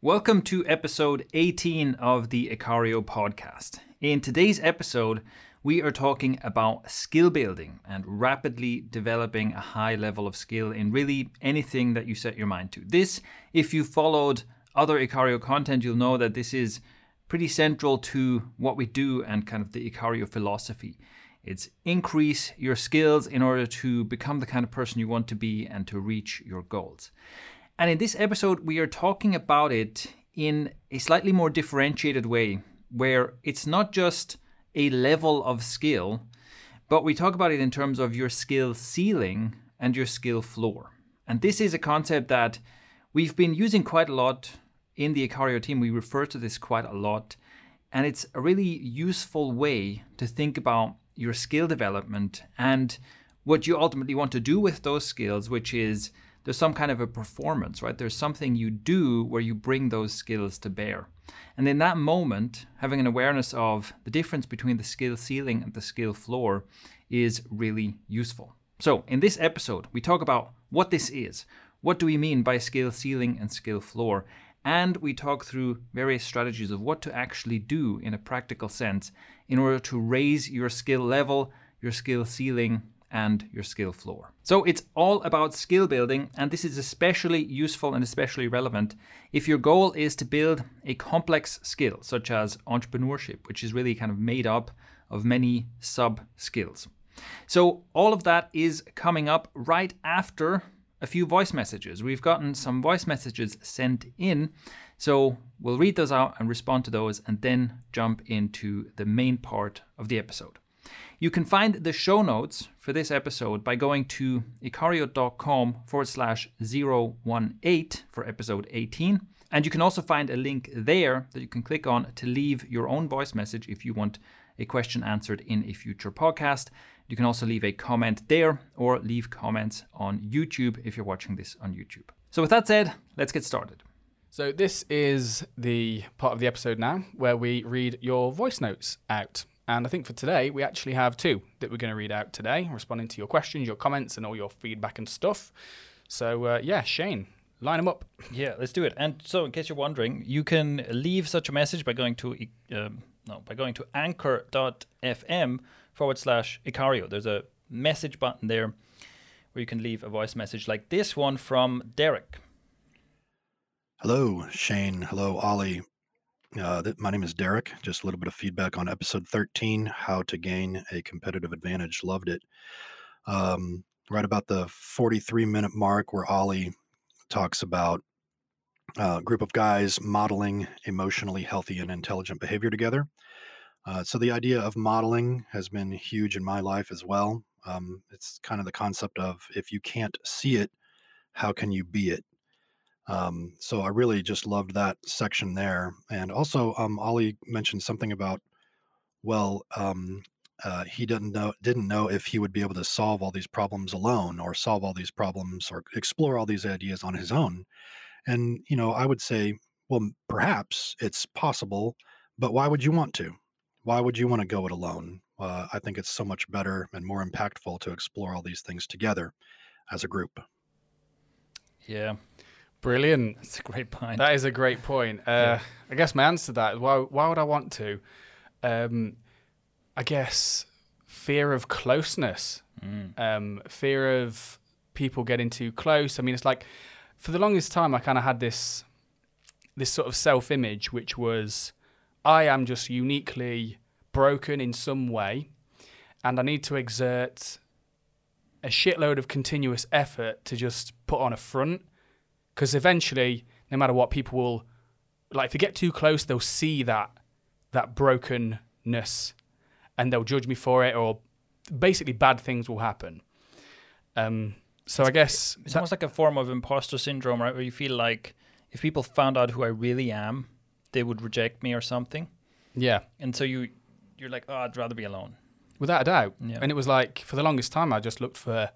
Welcome to episode 18 of the Ikario podcast. In today's episode, we are talking about skill building and rapidly developing a high level of skill in really anything that you set your mind to. This, if you followed other Ikario content, you'll know that this is pretty central to what we do and kind of the Ikario philosophy. It's increase your skills in order to become the kind of person you want to be and to reach your goals. And in this episode, we are talking about it in a slightly more differentiated way, where it's not just a level of skill, but we talk about it in terms of your skill ceiling and your skill floor. And this is a concept that we've been using quite a lot in the Ikario team. We refer to this quite a lot. And it's a really useful way to think about your skill development and what you ultimately want to do with those skills, which is there's some kind of a performance, right? There's something you do where you bring those skills to bear. And in that moment, having an awareness of the difference between the skill ceiling and the skill floor is really useful. So, in this episode, we talk about what this is. What do we mean by skill ceiling and skill floor? And we talk through various strategies of what to actually do in a practical sense in order to raise your skill level, your skill ceiling, and your skill floor. So it's all about skill building, and this is especially useful and especially relevant if your goal is to build a complex skill, such as entrepreneurship, which is really kind of made up of many sub skills. So all of that is coming up right after a few voice messages. We've gotten some voice messages sent in, so we'll read those out and respond to those and then jump into the main part of the episode. You can find the show notes for this episode by going to ikario.com forward slash 018 for episode 18. And you can also find a link there that you can click on to leave your own voice message if you want a question answered in a future podcast. You can also leave a comment there or leave comments on YouTube if you're watching this on YouTube. So, with that said, let's get started. So, this is the part of the episode now where we read your voice notes out. And I think for today, we actually have two that we're going to read out today, responding to your questions, your comments, and all your feedback and stuff. So, uh, yeah, Shane, line them up. Yeah, let's do it. And so, in case you're wondering, you can leave such a message by going to um, no by going to anchor.fm forward slash Ikario. There's a message button there where you can leave a voice message like this one from Derek. Hello, Shane. Hello, Ollie. Uh, th- my name is Derek. Just a little bit of feedback on episode 13 How to Gain a Competitive Advantage. Loved it. Um, right about the 43 minute mark where Ollie talks about a group of guys modeling emotionally healthy and intelligent behavior together. Uh, so, the idea of modeling has been huge in my life as well. Um, it's kind of the concept of if you can't see it, how can you be it? Um, so I really just loved that section there. And also, um, Ollie mentioned something about, well, um, uh, he didn't know didn't know if he would be able to solve all these problems alone, or solve all these problems, or explore all these ideas on his own. And you know, I would say, well, perhaps it's possible, but why would you want to? Why would you want to go it alone? Uh, I think it's so much better and more impactful to explore all these things together as a group. Yeah, Brilliant. that's a great point. That is a great point. Uh, Yeah. I guess my answer to that is why, why would I want to? Um, I guess fear of closeness, Mm. um, fear of people getting too close. I mean, it's like for the longest time, I kind of had this this sort of self image, which was I am just uniquely broken in some way, and I need to exert a shitload of continuous effort to just put on a front because eventually, no matter what, people will like if they get too close, they'll see that that brokenness, and they'll judge me for it, or basically bad things will happen. Um, so I guess It's that- almost like a form of imposter syndrome, right? Where you feel like if people found out who I really am, they would reject me or something. yeah, And so you you're like, oh, I'd rather be alone. without a doubt. Yeah. And it was like for the longest time, I just looked for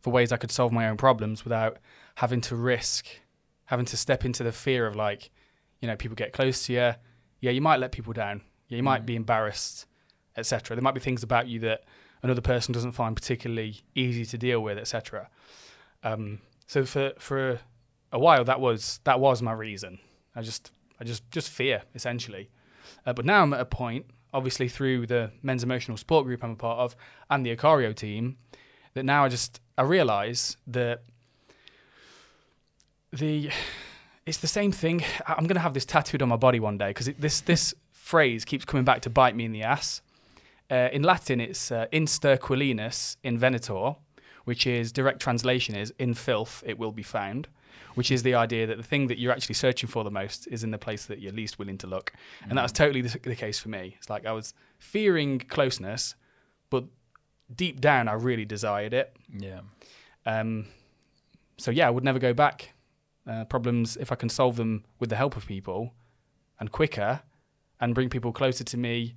for ways I could solve my own problems without having to risk, having to step into the fear of like, you know, people get close to you. Yeah, you might let people down. Yeah, you might Mm. be embarrassed, etc. There might be things about you that another person doesn't find particularly easy to deal with, etc. Um, so for for a while, that was that was my reason. I just, I just, just fear essentially. Uh, but now I'm at a point, obviously through the men's emotional sport group I'm a part of and the Ikario team, that now I just I realise that the it's the same thing. I'm going to have this tattooed on my body one day because this this phrase keeps coming back to bite me in the ass. Uh, in Latin, it's uh, in invenitur, which is direct translation is in filth it will be found, which is the idea that the thing that you're actually searching for the most is in the place that you're least willing to look. Mm. And that was totally the, the case for me. It's like I was fearing closeness, but deep down I really desired it. Yeah. Um, so yeah, I would never go back. Uh, problems, if I can solve them with the help of people and quicker and bring people closer to me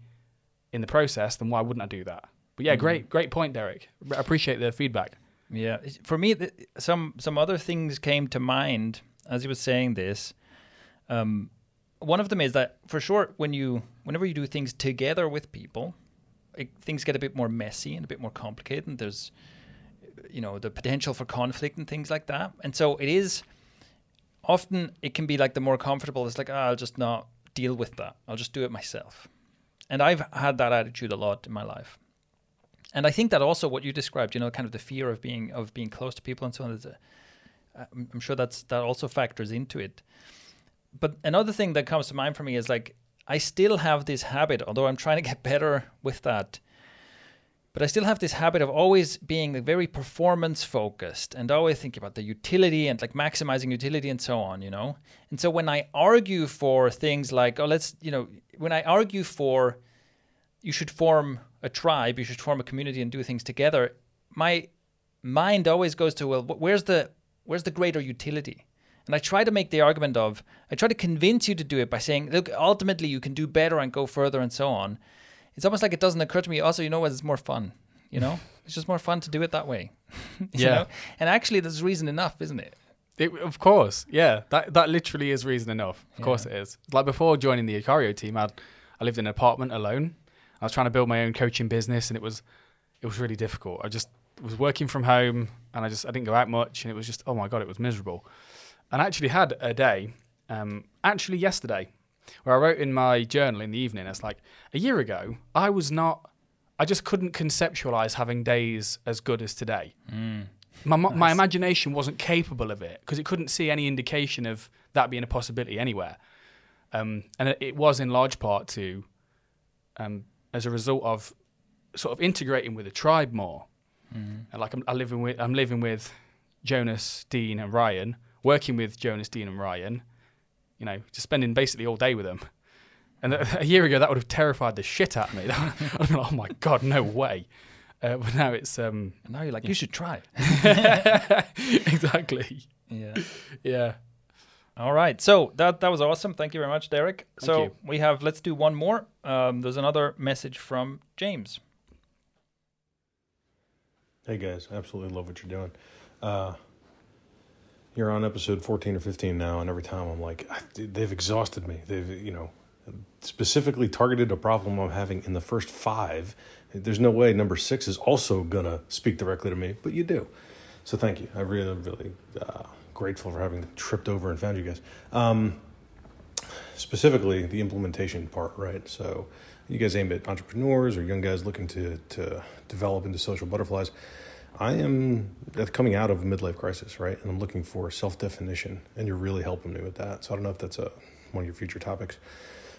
in the process, then why wouldn't I do that? But yeah, mm great, great point, Derek. I appreciate the feedback. Yeah, for me, some some other things came to mind as he was saying this. Um, one of them is that for sure, when you whenever you do things together with people, it, things get a bit more messy and a bit more complicated. And there's you know the potential for conflict and things like that. And so it is often it can be like the more comfortable. It's like oh, I'll just not deal with that. I'll just do it myself. And I've had that attitude a lot in my life. And I think that also what you described, you know, kind of the fear of being of being close to people and so on. Is a, I'm sure that's that also factors into it. But another thing that comes to mind for me is like I still have this habit, although I'm trying to get better with that, but I still have this habit of always being very performance focused and always thinking about the utility and like maximizing utility and so on, you know? And so when I argue for things like, oh, let's, you know, when I argue for you should form a tribe, you should form a community and do things together, my mind always goes to, well, where's the where's the greater utility? And I try to make the argument of, I try to convince you to do it by saying, look, ultimately you can do better and go further and so on it's almost like it doesn't occur to me. Also, you know what? It's more fun. You know, it's just more fun to do it that way. yeah. Know? And actually, there's reason enough, isn't it? It, of course, yeah. That that literally is reason enough. Of yeah. course, it is. Like before joining the Ikario team, I'd, I lived in an apartment alone. I was trying to build my own coaching business, and it was it was really difficult. I just was working from home, and I just I didn't go out much, and it was just oh my god, it was miserable. And I actually had a day, um, actually yesterday, where I wrote in my journal in the evening, it's like a year ago, I was not, I just couldn't conceptualize having days as good as today. Mm. My, nice. my imagination wasn't capable of it because it couldn't see any indication of that being a possibility anywhere. Um, and it, was in large part to, um, as a result of sort of integrating with the tribe more. Mm. And like I'm, I living with, I'm living with Jonas, Dean, and Ryan, working with Jonas, Dean, and Ryan you know, just spending basically all day with them. And a year ago, that would have terrified the shit out of me. I'd been like, oh my God, no way. Uh, but now it's. Um, and now you're like, yeah. you should try. exactly. Yeah. Yeah. All right. So that that was awesome. Thank you very much, Derek. Thank so you. we have. Let's do one more. Um, there's another message from James. Hey guys, absolutely love what you're doing. Uh, you're on episode 14 or 15 now, and every time I'm like, they've exhausted me. They've, you know, specifically targeted a problem I'm having in the first five. There's no way number six is also gonna speak directly to me, but you do. So thank you. I really, really uh, grateful for having tripped over and found you guys. Um, specifically, the implementation part, right? So you guys aim at entrepreneurs or young guys looking to to develop into social butterflies. I am coming out of a midlife crisis, right? And I'm looking for self definition, and you're really helping me with that. So I don't know if that's a one of your future topics,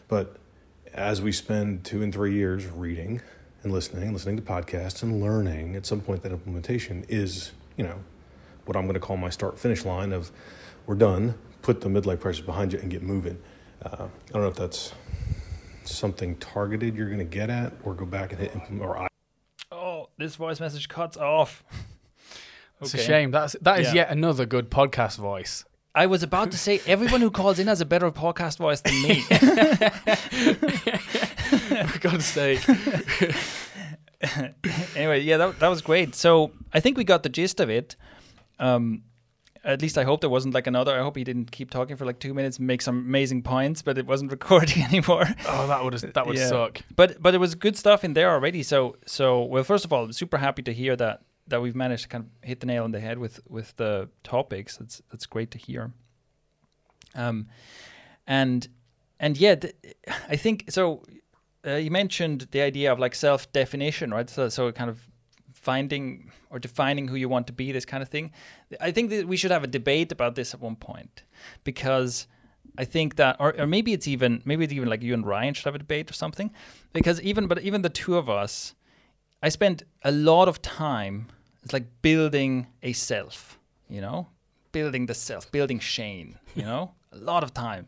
but as we spend two and three years reading and listening, listening to podcasts and learning, at some point that implementation is, you know, what I'm going to call my start finish line of we're done, put the midlife crisis behind you and get moving. Uh, I don't know if that's something targeted you're going to get at or go back and hit or I this voice message cuts off. It's a shame. That's that is yeah. yet another good podcast voice. I was about to say everyone who calls in has a better podcast voice than me. For God's sake. anyway, yeah, that, that was great. So I think we got the gist of it. Um, at least I hope there wasn't like another. I hope he didn't keep talking for like two minutes and make some amazing points, but it wasn't recording anymore. Oh, that would that would yeah. suck. But but it was good stuff in there already. So so well, first of all, I'm super happy to hear that that we've managed to kind of hit the nail on the head with with the topics. That's that's great to hear. Um, and and yeah, th- I think so. Uh, you mentioned the idea of like self definition, right? So, so kind of finding or defining who you want to be, this kind of thing. I think that we should have a debate about this at one point because I think that, or, or maybe it's even maybe it's even like you and Ryan should have a debate or something, because even but even the two of us, I spent a lot of time. It's like building a self, you know, building the self, building Shane, you know, a lot of time.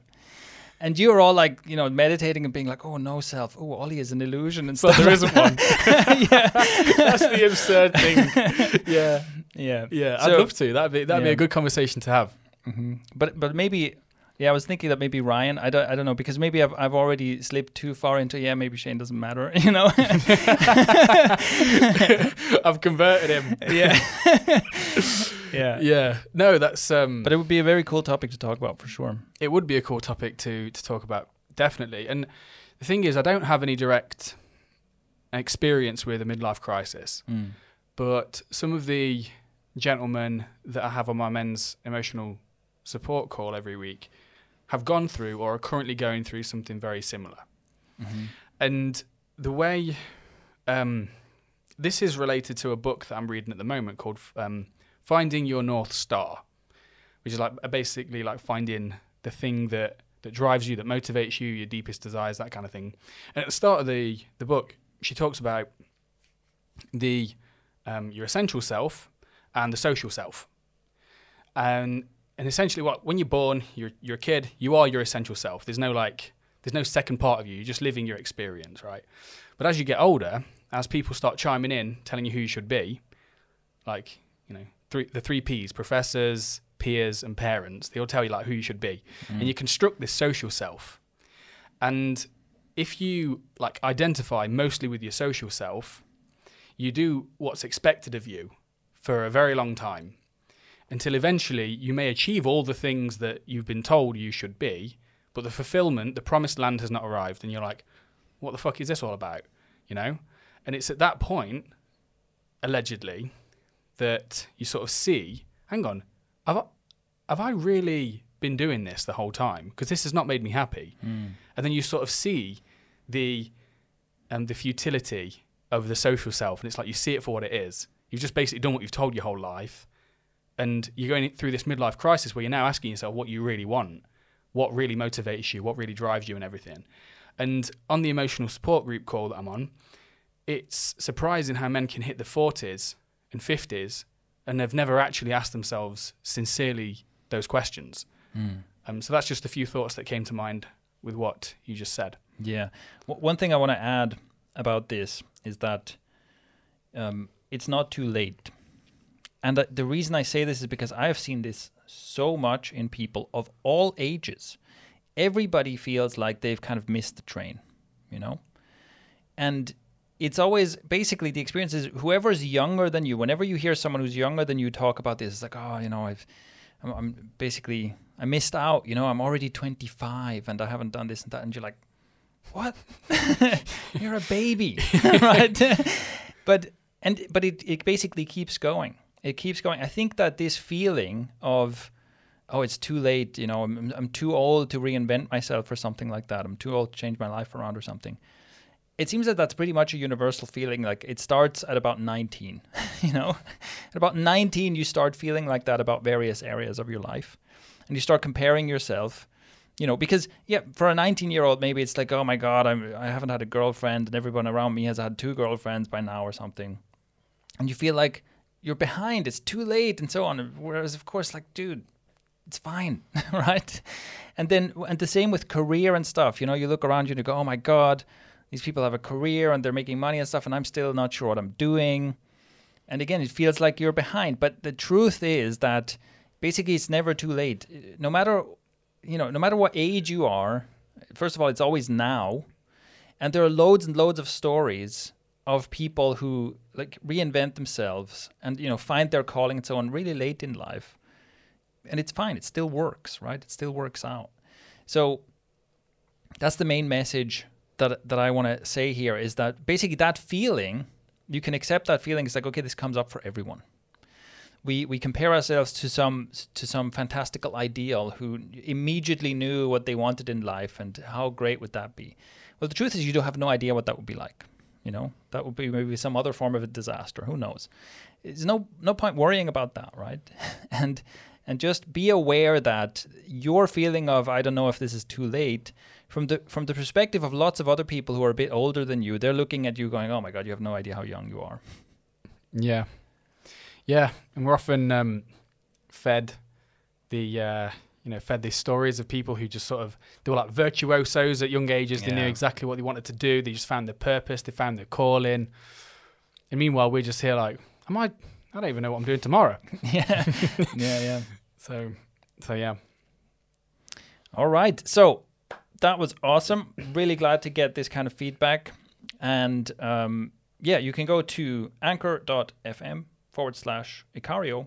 And you're all like, you know, meditating and being like, "Oh, no self. Oh, Ollie is an illusion and But stuff." there isn't one. yeah, That's the absurd thing. Yeah, yeah, yeah. I'd love to. That'd be that'd be a good conversation to have. hmm But but maybe yeah, I was thinking that maybe Ryan. I don't I don't know because maybe I've I've already slipped too far into yeah. Maybe Shane doesn't matter. You know. I've converted him. yeah. Yeah. Yeah. No, that's um. But it would be a very cool topic to talk about for sure. it would be a cool topic to to talk about definitely and the thing is i don't have any direct experience with a midlife crisis Mm. but some of the gentlemen that i have on my men's emotional support call every week have gone through or are currently going through something very similar Mhm. and the way um, this is related to a book that i'm reading at the moment called um, finding your north star which is like basically like finding the thing that that drives you that motivates you your deepest desires that kind of thing. And at the start of the the book she talks about the um, your essential self and the social self. And and essentially what when you're born you're you're a kid you are your essential self. There's no like there's no second part of you. You're just living your experience right? But as you get older as people start chiming in telling you who you should be like you know three, the three p's professors peers and parents they all tell you like who you should be and mm. you construct this social self and if you like identify mostly with your social self you do what's expected of you for a very long time until eventually you may achieve all the things that you've been told you should be, but the fulfillment, the promised land has not arrived, and you're like, what the fuck is this all about? You know? And it's at that point, allegedly, that you sort of see, hang on, have I, have I really been doing this the whole time? Because this has not made me happy. Mm. And then you sort of see the um, the futility of the social self, and it's like you see it for what it is. You've just basically done what you've told your whole life, and you're going through this midlife crisis where you're now asking yourself what you really want, what really motivates you, what really drives you, and everything. And on the emotional support group call that I'm on, it's surprising how men can hit the 40s and 50s and they've never actually asked themselves sincerely those questions. Mm. Um, so that's just a few thoughts that came to mind with what you just said. Yeah. W- one thing I want to add about this is that um, it's not too late. And th- the reason I say this is because I have seen this so much in people of all ages. Everybody feels like they've kind of missed the train, you know? And it's always basically the experience is whoever's younger than you, whenever you hear someone who's younger than you talk about this, it's like, oh, you know, I've, I'm, I'm basically, I missed out, you know, I'm already 25 and I haven't done this and that. And you're like, what? You're a baby, right? but and but it it basically keeps going. It keeps going. I think that this feeling of oh, it's too late. You know, I'm I'm too old to reinvent myself or something like that. I'm too old to change my life around or something. It seems that that's pretty much a universal feeling. Like it starts at about 19. you know, at about 19, you start feeling like that about various areas of your life, and you start comparing yourself you know because yeah for a 19 year old maybe it's like oh my god I'm, i haven't had a girlfriend and everyone around me has had two girlfriends by now or something and you feel like you're behind it's too late and so on whereas of course like dude it's fine right and then and the same with career and stuff you know you look around you and you go oh my god these people have a career and they're making money and stuff and i'm still not sure what i'm doing and again it feels like you're behind but the truth is that basically it's never too late no matter you know, no matter what age you are, first of all, it's always now. And there are loads and loads of stories of people who like reinvent themselves and, you know, find their calling and so on really late in life. And it's fine. It still works, right? It still works out. So that's the main message that that I want to say here is that basically that feeling, you can accept that feeling. It's like, okay, this comes up for everyone. we we compare ourselves to some to some fantastical ideal who immediately knew what they wanted in life and how great would that be well the truth is you don't have no idea what that would be like you know that would be maybe some other form of a disaster who knows there's no no point worrying about that right and and just be aware that your feeling of i don't know if this is too late from the from the perspective of lots of other people who are a bit older than you they're looking at you going oh my god you have no idea how young you are Yeah, yeah, and we're often um, fed the uh, you know fed these stories of people who just sort of they were like virtuosos at young ages. They knew exactly what they wanted to do. They just found their purpose. They found their calling. And meanwhile, we're just here like, am I? I don't even know what I'm doing tomorrow. yeah yeah yeah So, so yeah. All right. So that was awesome. Really glad to get this kind of feedback. And um, yeah, you can go to anchor.fm forward slash Ikario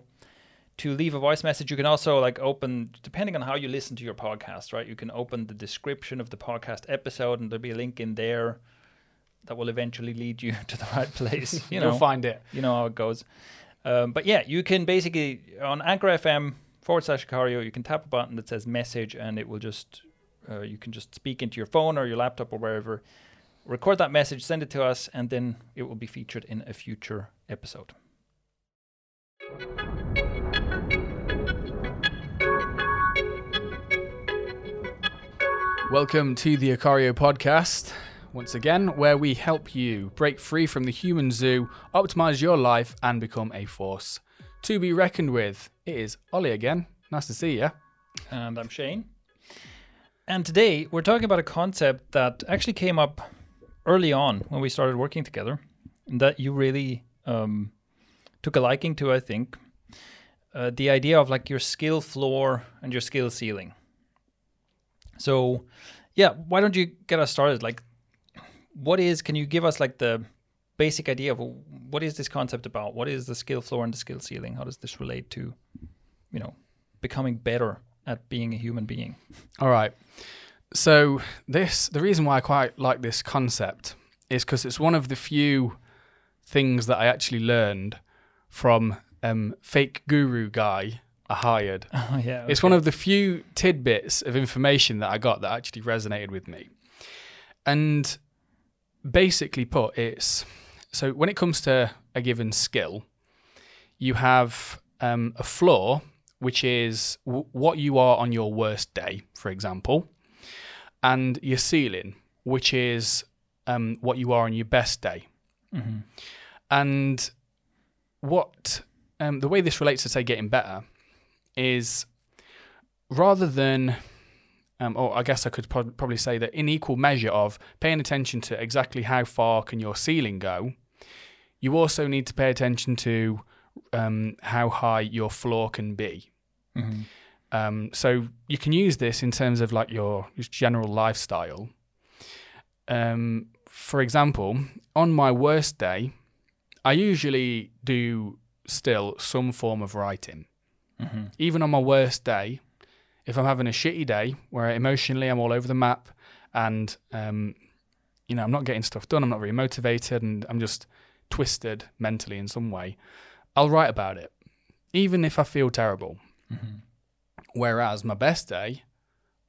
to leave a voice message. You can also like open, depending on how you listen to your podcast, right? You can open the description of the podcast episode and there'll be a link in there that will eventually lead you to the right place. You know, You'll find it. you know how it goes. Um, but yeah, you can basically on Anchor FM forward slash Cario, you can tap a button that says message, and it will just uh, you can just speak into your phone or your laptop or wherever, record that message, send it to us, and then it will be featured in a future episode. Welcome to the Ikario podcast, once again, where we help you break free from the human zoo, optimize your life, and become a force to be reckoned with. It is Ollie again. Nice to see you. And I'm Shane. And today we're talking about a concept that actually came up early on when we started working together, and that you really um, took a liking to, I think. Uh, the idea of like your skill floor and your skill ceiling. So, yeah, why don't you get us started? Like, what is? Can you give us like the basic idea of what is this concept about? What is the skill floor and the skill ceiling? How does this relate to, you know, becoming better at being a human being? All right. So this the reason why I quite like this concept is because it's one of the few things that I actually learned from um, fake guru guy I hired. Oh yeah, It's one of the few tidbits of information that I got that actually resonated with me. And basically put, it's so when it comes to a given skill, you have um, a floor, which is w- what you are on your worst day, for example, and your ceiling, which is um, what you are on your best day. And what um, the way this relates to say getting better is rather than um, or I guess I could prob- probably say that in equal measure of paying attention to exactly how far can your ceiling go, you also need to pay attention to um, how high your floor can be. Um, so you can use this in terms of like your just general lifestyle. Um, for example, on my worst day, I usually do still some form of writing. Even on my worst day, if I'm having a shitty day where emotionally I'm all over the map and um, you know I'm not getting stuff done, I'm not very motivated, and I'm just twisted mentally in some way, I'll write about it, even if I feel terrible. Mm-hmm. Whereas my best day,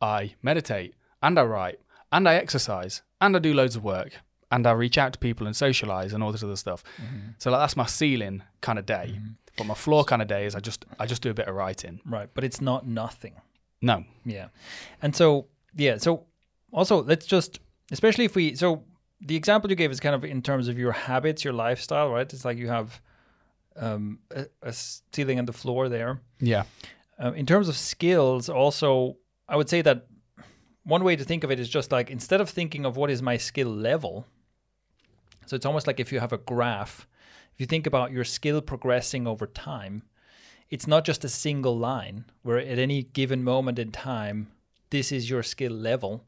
I meditate and I write and I exercise and I do loads of work and I reach out to people and socialize and all this other stuff. Mm-hmm. So like that's my ceiling kind of day. Mm-hmm. But my floor kind of day is I just I just do a bit of writing. right, but it's not nothing. No. Yeah. And so, yeah, so also let's just, especially if we, so the example you gave is kind of in terms of your habits, your lifestyle, right? It's like you have um, a, a ceiling and the floor there. Yeah. Um, in terms of skills, also, I would say that one way to think of it is just like instead of thinking of what is my skill level, so it's almost like if you have a graph, if you think about your skill progressing over time, it's not just a single line where at any given moment in time, this is your skill level.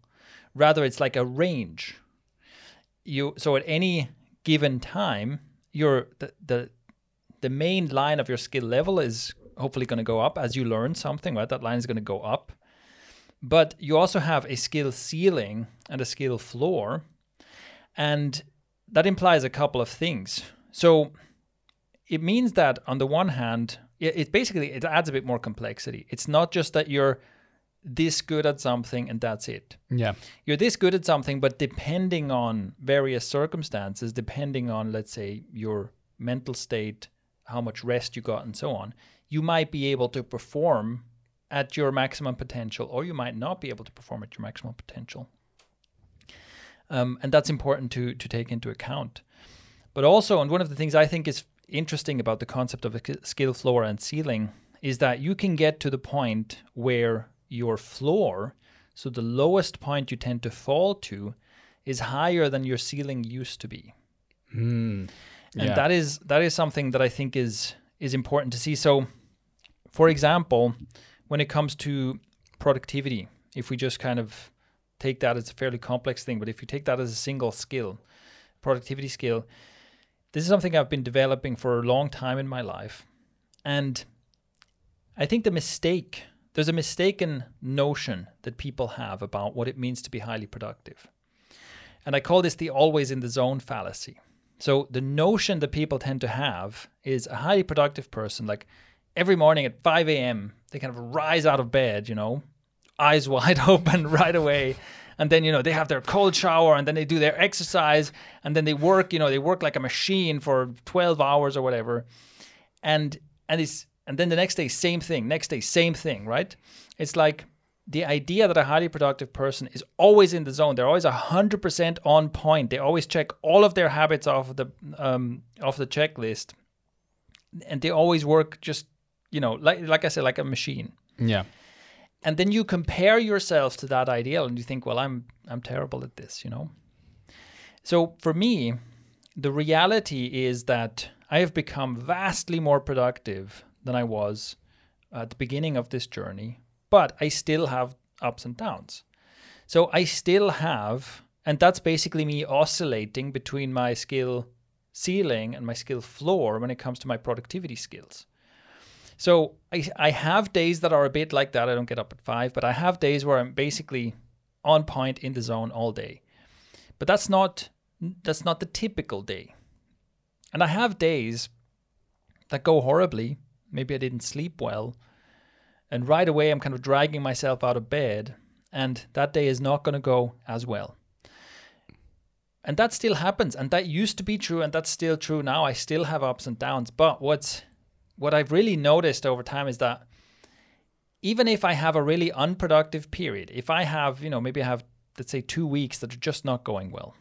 Rather, it's like a range. You so at any given time, your the the, the main line of your skill level is hopefully going to go up as you learn something, right? That line is going to go up. But you also have a skill ceiling and a skill floor. And that implies a couple of things. So it means that on the one hand, it, it basically it adds a bit more complexity. It's not just that you're this good at something and that's it. Yeah. You're this good at something, but depending on various circumstances, depending on let's say your mental state, how much rest you got, and so on, you might be able to perform at your maximum potential, or you might not be able to perform at your maximum potential. Um, and that's important to to take into account. But also, and one of the things I think is interesting about the concept of a skill floor and ceiling is that you can get to the point where your floor, so the lowest point you tend to fall to, is higher than your ceiling used to be. Mm. And that is that is something that I think is is important to see. So, for example, when it comes to productivity, if we just kind of take that as a fairly complex thing, but if you take that as a single skill, productivity skill, this is something I've been developing for a long time in my life. And I think the mistake, there's a mistaken notion that people have about what it means to be highly productive. And I call this the always in the zone fallacy. So the notion that people tend to have is a highly productive person, like every morning at 5 a.m., they kind of rise out of bed, you know, eyes wide open right away. And then, you know, they have their cold shower and then they do their exercise and then they work, you know, they work like a machine for 12 hours or whatever. And and it's and then the next day, same thing. Next day, same thing, right? It's like the idea that a highly productive person is always in the zone. They're always hundred percent on point. They always check all of their habits off of the um, off the checklist, and they always work just you know like like I said like a machine. Yeah. And then you compare yourself to that ideal, and you think, well, I'm I'm terrible at this, you know. So for me, the reality is that I have become vastly more productive than I was at the beginning of this journey but I still have ups and downs. So I still have, and that's basically me oscillating between my skill ceiling and my skill floor when it comes to my productivity skills. So I, I have days that are a bit like that. I don't get up at five, but I have days where I'm basically on point in the zone all day. But that's not that's not the typical day. And I have days that go horribly. Maybe I didn't sleep well and right away, I'm kind of dragging myself out of bed, and that day is not going to go as well. And that still happens, and that used to be true, and that's still true now. I still have ups and downs, but what's what I've really noticed over time is that even if I have a really unproductive period, if I have, you know, maybe I have, let's say, two weeks that are just not going well,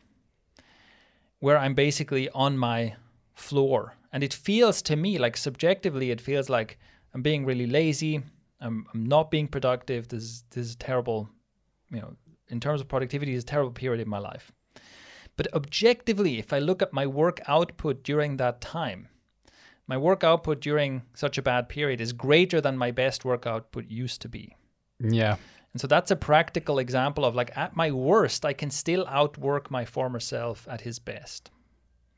where I'm basically on my floor, and it feels to me like subjectively, it feels like I'm being really lazy, I'm, I'm not being productive. This, is, this is terrible, you know, in terms of productivity, is a terrible period in my life. But objectively, if I look at my work output during that time, my work output during such a bad period is greater than my best work output used to be. Yeah. And so that's a practical example of like at my worst, I can still outwork my former self at his best.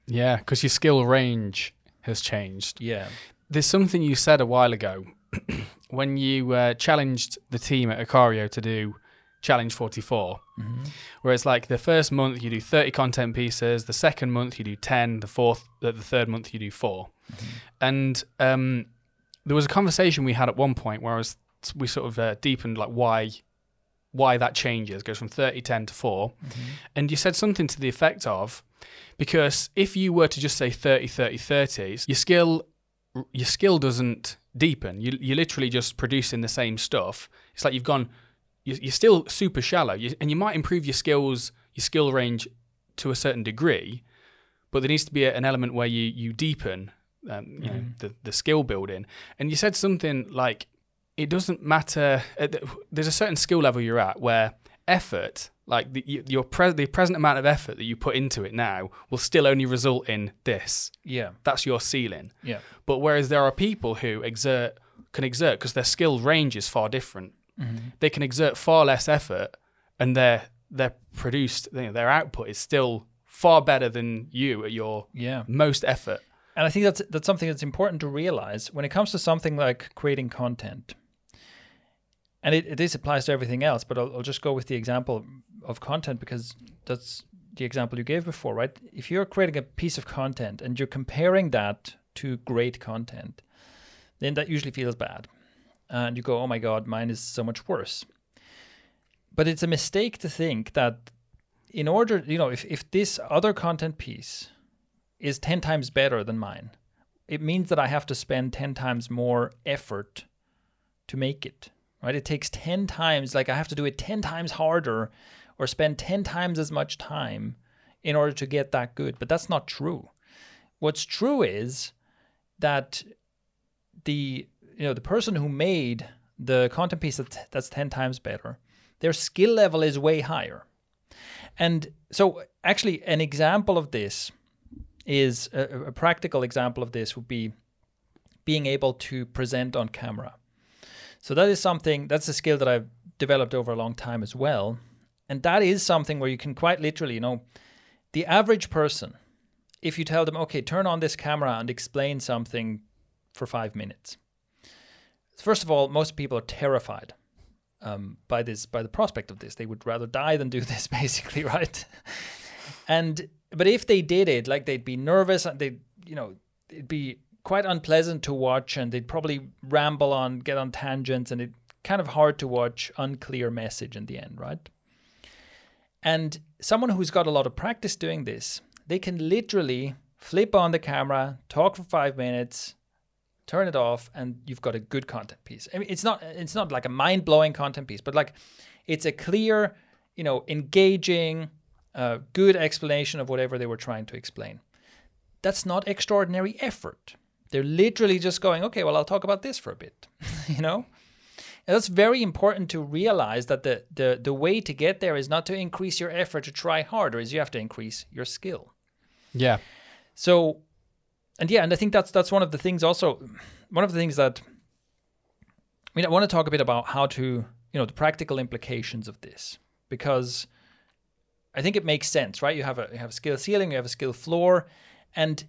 Yeah, because your skill range has changed. Yeah. There's something you said a while ago when you uh, challenged the team at Ikario to do Challenge 44, mm-hmm. where it's like the first month you do 30 content pieces, the second month you do 10, the fourth, uh, the third month you do 4 mm-hmm. and um, there was a conversation we had at one point where I was we sort of uh, deepened like why why that changes goes from 30 10 to 4 mm-hmm. and you said something to the effect of because if you were to just say 30 30 30s your skill your skill doesn't deepen. You, you're literally just producing the same stuff. It's like you've gone, you're still super shallow, you, and you might improve your skills, your skill range to a certain degree, but there needs to be an element where you you deepen, um, you mm. know, the the skill building. And you said something like, it doesn't matter. Uh, there's a certain skill level you're at where effort like the, your pre- the present amount of effort that you put into it now will still only result in this. Yeah, that's your ceiling. Yeah. But whereas there are people who exert can exert because their skill range is far different. Mm-hmm. They can exert far less effort, and their their produced you know, their output is still far better than you at your yeah. most effort. And I think that's that's something that's important to realize when it comes to something like creating content and it, this applies to everything else but I'll, I'll, just go with the example of content because that's the example you gave before right if you're creating a piece of content and you're comparing that to great content then that usually feels bad. And you go, oh my God, mine is so much worse. But it's a mistake to think that in order, you know, if, if this other content piece is 10 times better than mine, it means that I have to spend 10 times more effort to make it, right? It takes 10 times, like I have to do it 10 times harder or spend 10 times as much time in order to get that good. But that's not true. What's true is that the you know the person who made the content piece that's, that's 10 times better their skill level is way higher and so actually an example of this is a, a practical example of this would be being able to present on camera so that is something that's a skill that i've developed over a long time as well and that is something where you can quite literally you know the average person if you tell them okay turn on this camera and explain something for five minutes First of all, most people are terrified um, by this, by the prospect of this. They would rather die than do this, basically, right? and but if they did it, like they'd be nervous, and they, you know, it'd be quite unpleasant to watch, and they'd probably ramble on, get on tangents, and it kind of hard to watch, unclear message in the end, right? And someone who's got a lot of practice doing this, they can literally flip on the camera, talk for five minutes, turn it off and you've got a good content piece. I mean it's not it's not like a mind-blowing content piece but like it's a clear you know engaging uh, good explanation of whatever they were trying to explain. That's not extraordinary effort. They're literally just going okay well i'll talk about this for a bit you know and that's very important to realize that the, the the way to get there is not to increase your effort to try harder is you have to increase your skill yeah so and yeah, and I think that's that's one of the things also one of the things that I mean I want to talk a bit about how to, you know, the practical implications of this because I think it makes sense, right? You have a you have a skill ceiling, you have a skill floor, and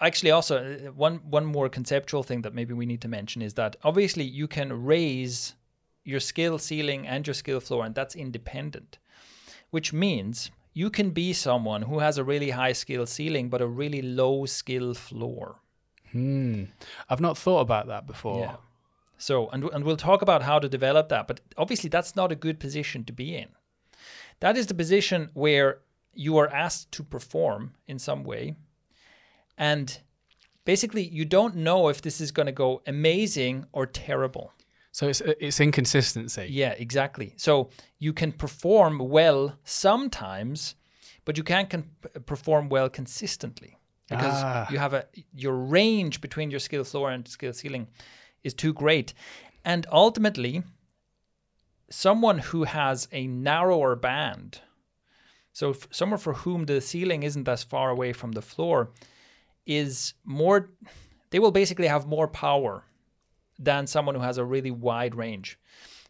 actually also uh, one one more conceptual thing that maybe we need to mention is that obviously you can raise your skill ceiling and your skill floor and that's independent which means you can be someone who has a really high skill ceiling but a really low skill floor. Hmm. I've not thought about that before. Yeah. So, and, and we'll talk about how to develop that, but obviously that's not a good position to be in. That is the position where you are asked to perform in some way. And basically, you don't know if this is going to go amazing or terrible. So it's it's inconsistency. Yeah, exactly. So you can perform well sometimes, but you can't con- perform well consistently because Ah. you have a your range between your skill floor and skill ceiling is too great, and ultimately, someone who has a narrower band, so f- someone for whom the ceiling isn't as far away from the floor, is more. They will basically have more power than someone who has a really wide range.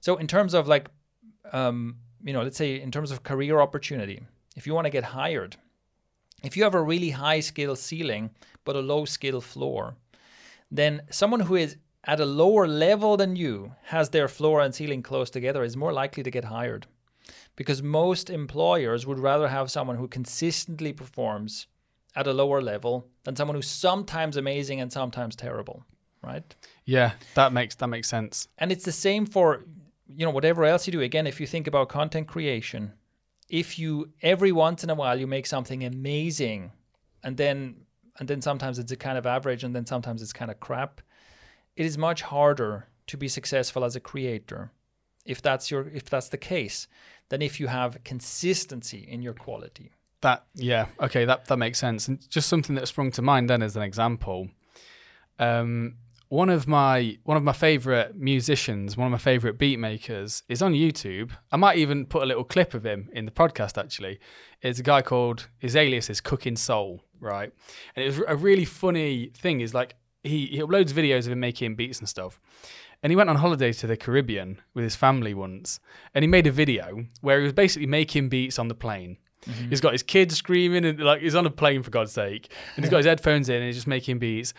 So in terms of like, um, you know, let's say in terms of career opportunity, if you want to get hired, if you have a really high skill ceiling but a low skill floor, then someone who is at a lower level than you has their floor and ceiling close together is more likely to get hired because most employers would rather have someone who consistently performs at a lower level than someone who's sometimes amazing and sometimes terrible right? Yeah, that makes that makes sense. and it's the same for you know whatever else you do. Again if you think about content creation if you every once in a while you make something amazing and then and then sometimes it's a kind of average and then sometimes it's kind of crap it is much harder to be successful as a creator if that's your if that's the case than if you have consistency in your quality That yeah, okay, that that makes sense. And just something that sprung to mind then as an example. Um, one of my one of my favorite musicians, one of my favorite beat makers, is on YouTube. I might even put a little clip of him in the podcast. Actually, it's a guy called his alias is Cookin Soul, right? And it was a really funny thing. Is like he he uploads videos of him making beats and stuff. And he went on holiday to the Caribbean with his family once, and he made a video where he was basically making beats on the plane. Mm-hmm. He's got his kids screaming and like he's on a plane for God's sake, and he's got his headphones in and he's just making beats.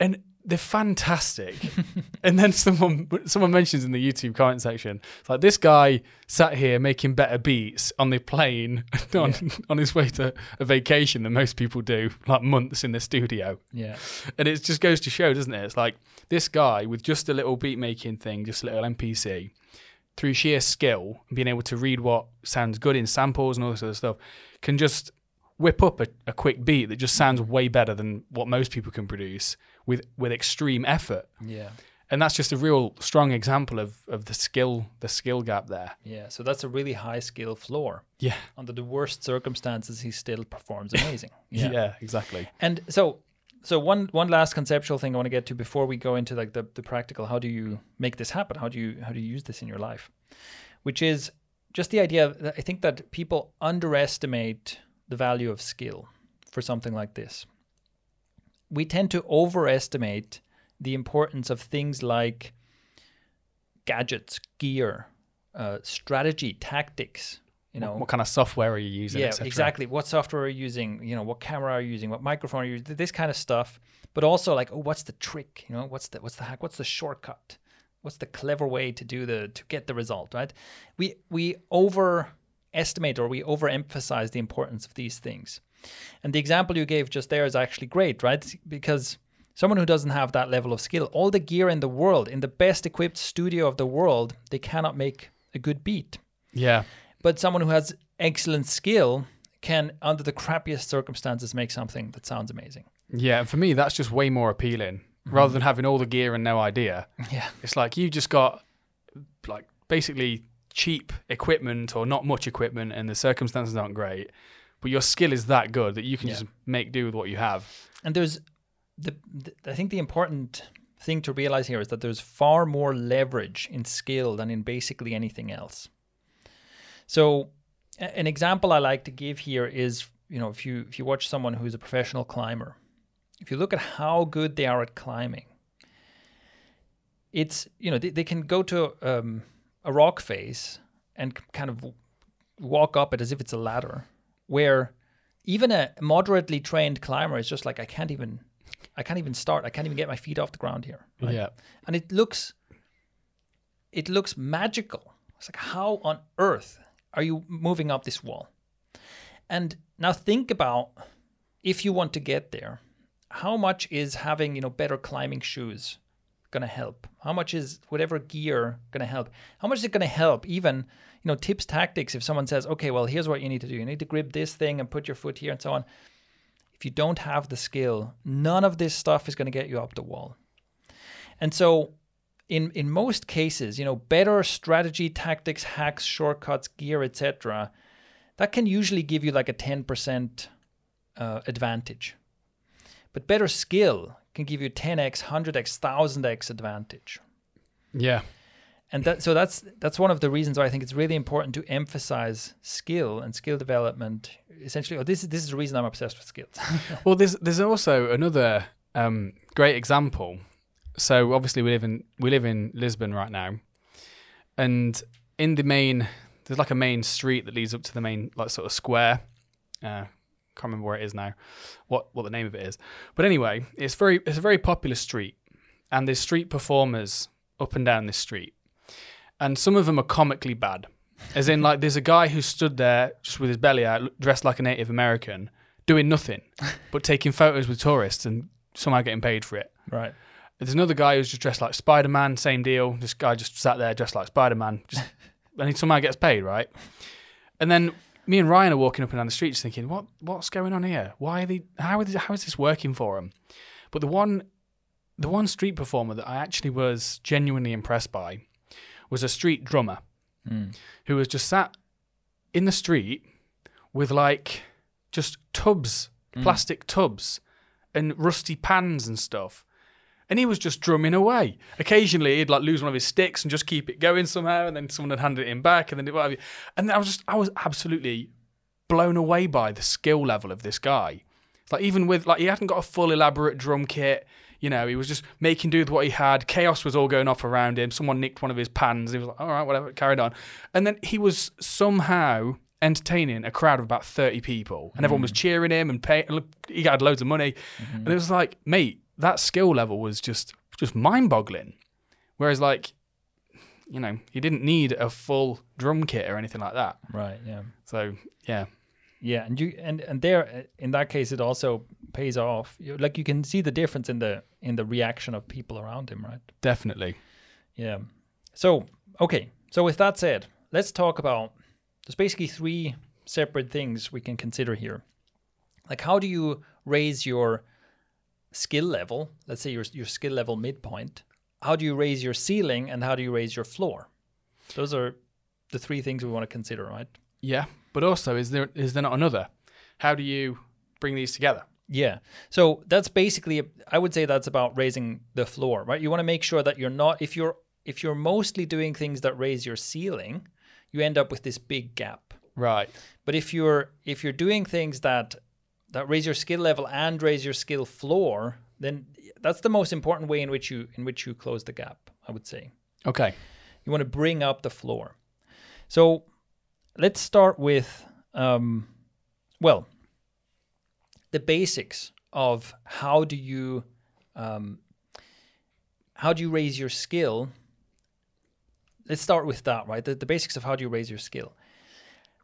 And they're fantastic. and then someone someone mentions in the YouTube comment section, it's like this guy sat here making better beats on the plane on, on his way to a vacation than most people do, like months in the studio. Yeah. And it just goes to show, doesn't it? It's like this guy with just a little beat making thing, just a little MPC, through sheer skill, being able to read what sounds good in samples and all this other stuff, can just whip up a, a quick beat that just sounds way better than what most people can produce with with extreme effort. Yeah. And that's just a real strong example of, of the skill the skill gap there. Yeah. So that's a really high skill floor. Yeah. Under the worst circumstances, he still performs amazing. Yeah, exactly. And so, so one one last conceptual thing I want to get to before we go into like the, the practical. How do you make this happen? How do you how do you use this in your life? Which is just the idea. That I think that people underestimate the value of skill for something like this. We tend to overestimate the importance of things like gadgets, gear, uh, strategy, tactics. You know, What, what kind of software are you using? yeah, exactly. What software are you using? You know, what camera are you using? What microphone are you using? This kind of stuff. But also like, oh, what's the trick? You know, what's the what's the hack? What's the shortcut? What's the clever way to do the to get the result? Right? We we overestimate or we overemphasize the importance of these things. And the example you gave just there is actually great, right? Because someone who doesn't have that level of skill, all the gear in the world, in the best equipped studio of the world, they cannot make a good beat. Yeah. But someone who has excellent skill can, under the crappiest circumstances, make something that sounds amazing. Yeah, and for me, that's just way more appealing mm-hmm. rather than having all the gear and no idea. Yeah. It's like you just got like basically cheap equipment or not much equipment, and the circumstances aren't great, but your skill is that good that you can Yeah. just make do with what you have. And there's the, the I think the important thing to realize here is that there's far more leverage in skill than in basically anything else. So an example I like to give here is, you know, if you if you watch someone who's a professional climber, if you look at how good they are at climbing, it's you know they, they can go to um, a rock face and kind of walk up it as if it's a ladder, where even a moderately trained climber is just like I can't even I can't even start. I can't even get my feet off the ground here. right? Yeah. And it looks it looks magical. It's like how on earth are you moving up this wall? And now think about if you want to get there, how much is having, you know, better climbing shoes gonna help? How much is whatever gear gonna help? How much is it gonna help? Even, you know, tips, tactics, if someone says, okay, well, here's what you need to do. You need to grip this thing and put your foot here and so on. If you don't have the skill, none of this stuff is gonna get you up the wall. And so in in most cases, you know, better strategy, tactics, hacks, shortcuts, gear, etc., that can usually give you like a 10% uh, advantage. But better skill can give you 10x, 100x, 1000x advantage. Yeah. And that, so that's that's one of the reasons why I think it's really important to emphasize skill and skill development. Essentially, oh, this is this is the reason I'm obsessed with skills. Well, there's there's also another um, great example. So obviously we live in we live in Lisbon right now, and in the main there's like a main street that leads up to the main like sort of square. Uh, can't remember where it is now, what what the name of it is. But anyway, it's very it's a very popular street, and there's street performers up and down this street, and some of them are comically bad. As in, like, there's a guy who stood there just with his belly out, dressed like a Native American, doing nothing but taking photos with tourists and somehow getting paid for it. right. There's another guy who's just dressed like Spider Man, same deal. This guy just sat there dressed like Spider Man, just and he somehow gets paid, right? And then me and Ryan are walking up and down the street, just thinking, what what's going on here? Why are they? How are they, how is this working for them? But the one the one street performer that I actually was genuinely impressed by was a street drummer hmm. who was just sat in the street with like just tubs, hmm. plastic tubs, and rusty pans and stuff. And he was just drumming away. Occasionally, he'd like lose one of his sticks and just keep it going somehow, and then someone would hand it him back, and then whatever. And I was just, I was absolutely blown away by the skill level of this guy. It's like even with like he hadn't got a full elaborate drum kit. You know, he was just making do with what he had. Chaos was all going off around him. Someone nicked one of his pans. He was like, all right, whatever, carried on. And then he was somehow entertaining a crowd of about 30 people. And everyone was mm. cheering him and paying. He had loads of money. Mm-hmm. And it was like, mate, that skill level was just just mind boggling. Whereas like, you know, he didn't need a full drum kit or anything like that. Right. Yeah. So yeah, Yeah, and you and and there in that case it also pays off. You, like you can see the difference in the in the reaction of people around him, right? definitely. Yeah. So okay. So with that said, let's talk about. There's basically three separate things we can consider here. Like how do you raise your skill level? Let's say your your skill level midpoint. How do you raise your ceiling and how do you raise your floor? Those are the three things we want to consider, right? Yeah, but also is there is there not another? How do you bring these together? Yeah. So that's basically I would say that's about raising the floor, right? You want to make sure that you're not if you're if you're mostly doing things that raise your ceiling, you end up with this big gap. Right. But if you're if you're doing things that that raise your skill level and raise your skill floor, then that's the most important way in which you in which you close the gap, I would say. Okay. You want to bring up the floor. So let's start with, um, well, the basics of how do you um, how do you raise your skill. Let's start with that, right? The, the basics of how do you raise your skill.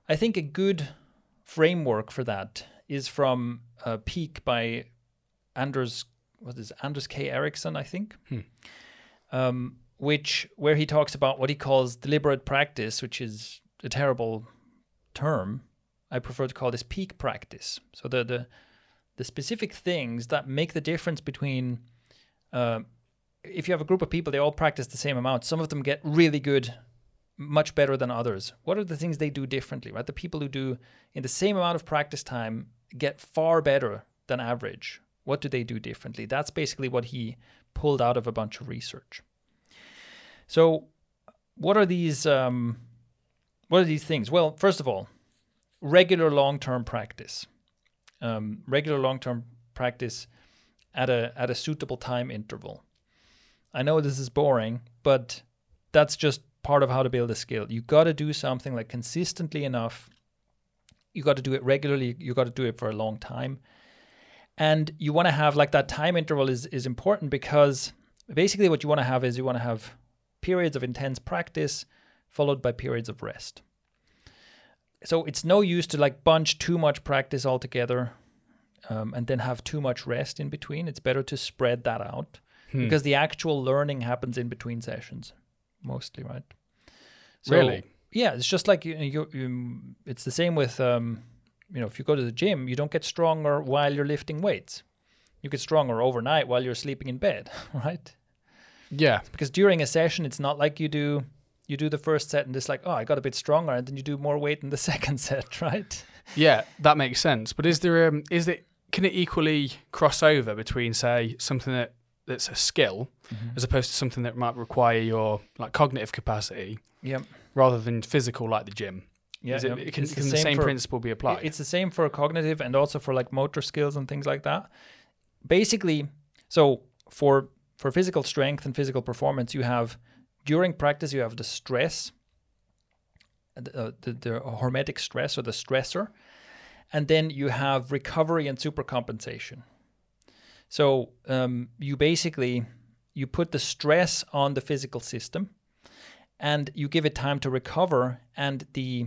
I think a good framework for that is from uh, Peak by Anders. What is it? Anders K. Ericsson? I think um, which where he talks about what he calls deliberate practice, which is a terrible term. I prefer to call this peak practice. So the the, the specific things that make the difference between uh, if you have a group of people, they all practice the same amount. Some of them get really good, much better than others. What are the things they do differently? Right, the people who do in the same amount of practice time get far better than average. What do they do differently? That's basically what he pulled out of a bunch of research. So, what are these? Um, what are these things? Well, first of all, regular long-term practice. Um, regular long-term practice at a at a suitable time interval. I know this is boring, but that's just part of how to build a skill. You got to do something like consistently enough. You got to do it regularly. You got to do it for a long time, and you want to have like that time interval is is important because basically what you want to have is you want to have periods of intense practice followed by periods of rest. So it's no use to like bunch too much practice altogether um, and then have too much rest in between. It's better to spread that out because the actual learning happens in between sessions, mostly, right? Really? Yeah, it's just like you, you, you it's the same with um, you know if you go to the gym, you don't get stronger while you're lifting weights. You get stronger overnight while you're sleeping in bed, right? Yeah. because during a session it's not like you do you do the first set and it's like oh i got a bit stronger and then you do more weight in the second set right Yeah, that makes sense. But is there um, is it can it equally cross over between say something that that's a skill as opposed to something that might require your like cognitive capacity yep rather than physical like the gym? yeah it, yeah. can, can the same, for- principle be applied? it's the same for cognitive and also for like motor skills and things like that basically so for for physical strength and physical performance you have during practice you have the stress uh, the, the hormetic stress or the stressor and then you have recovery and supercompensation so um, you basically you put the stress on the physical system and you give it time to recover and the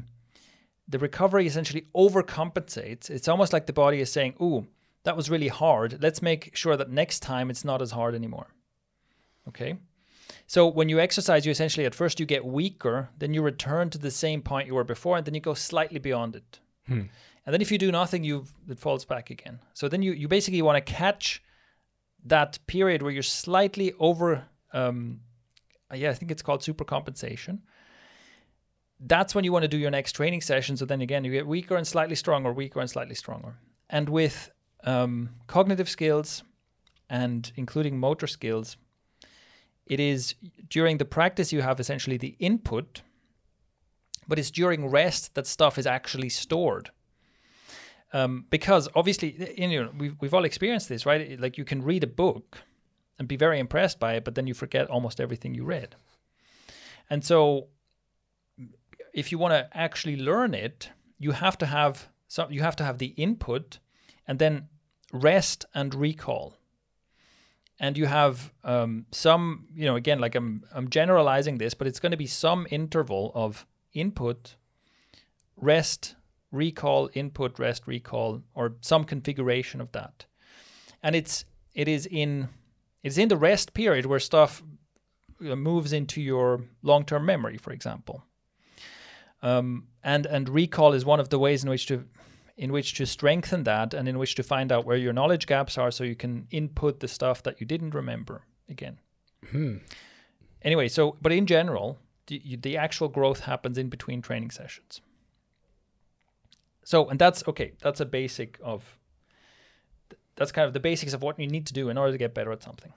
the recovery essentially overcompensates. It's almost like the body is saying ooh that was really hard. Let's make sure that next time it's not as hard anymore. Okay? So when you exercise you essentially at first you get weaker then you return to the same point you were before and then you go slightly beyond it. And then if you do nothing you it falls back again. So then you you basically want to catch that period where you're slightly over um yeah i think it's called supercompensation that's when you want to do your next training session. So then again, you get weaker and slightly stronger, weaker and slightly stronger. And with um, cognitive skills and including motor skills, it is during the practice you have essentially the input, but it's during rest that stuff is actually stored. Um, because obviously, you know, we've, we've all experienced this, right? Like you can read a book and be very impressed by it, but then you forget almost everything you read. And so if you want to actually learn it, you have to have some, you have to have the input and then rest and recall. and you have um, some, you know, again, like I'm I'm generalizing this, but it's going to be some interval of input, rest, recall, input, rest, recall, or some configuration of that, and it's it is in it's in the rest period where stuff moves into your long-term memory, for example. Um, and and recall is one of the ways in which to in which to strengthen that and in which to find out where your knowledge gaps are so you can input the stuff that you didn't remember again. Hmm. Anyway, so but in general, the, the actual growth happens in between training sessions. So, and that's okay, that's a basic of that's kind of the basics of what you need to do in order to get better at something.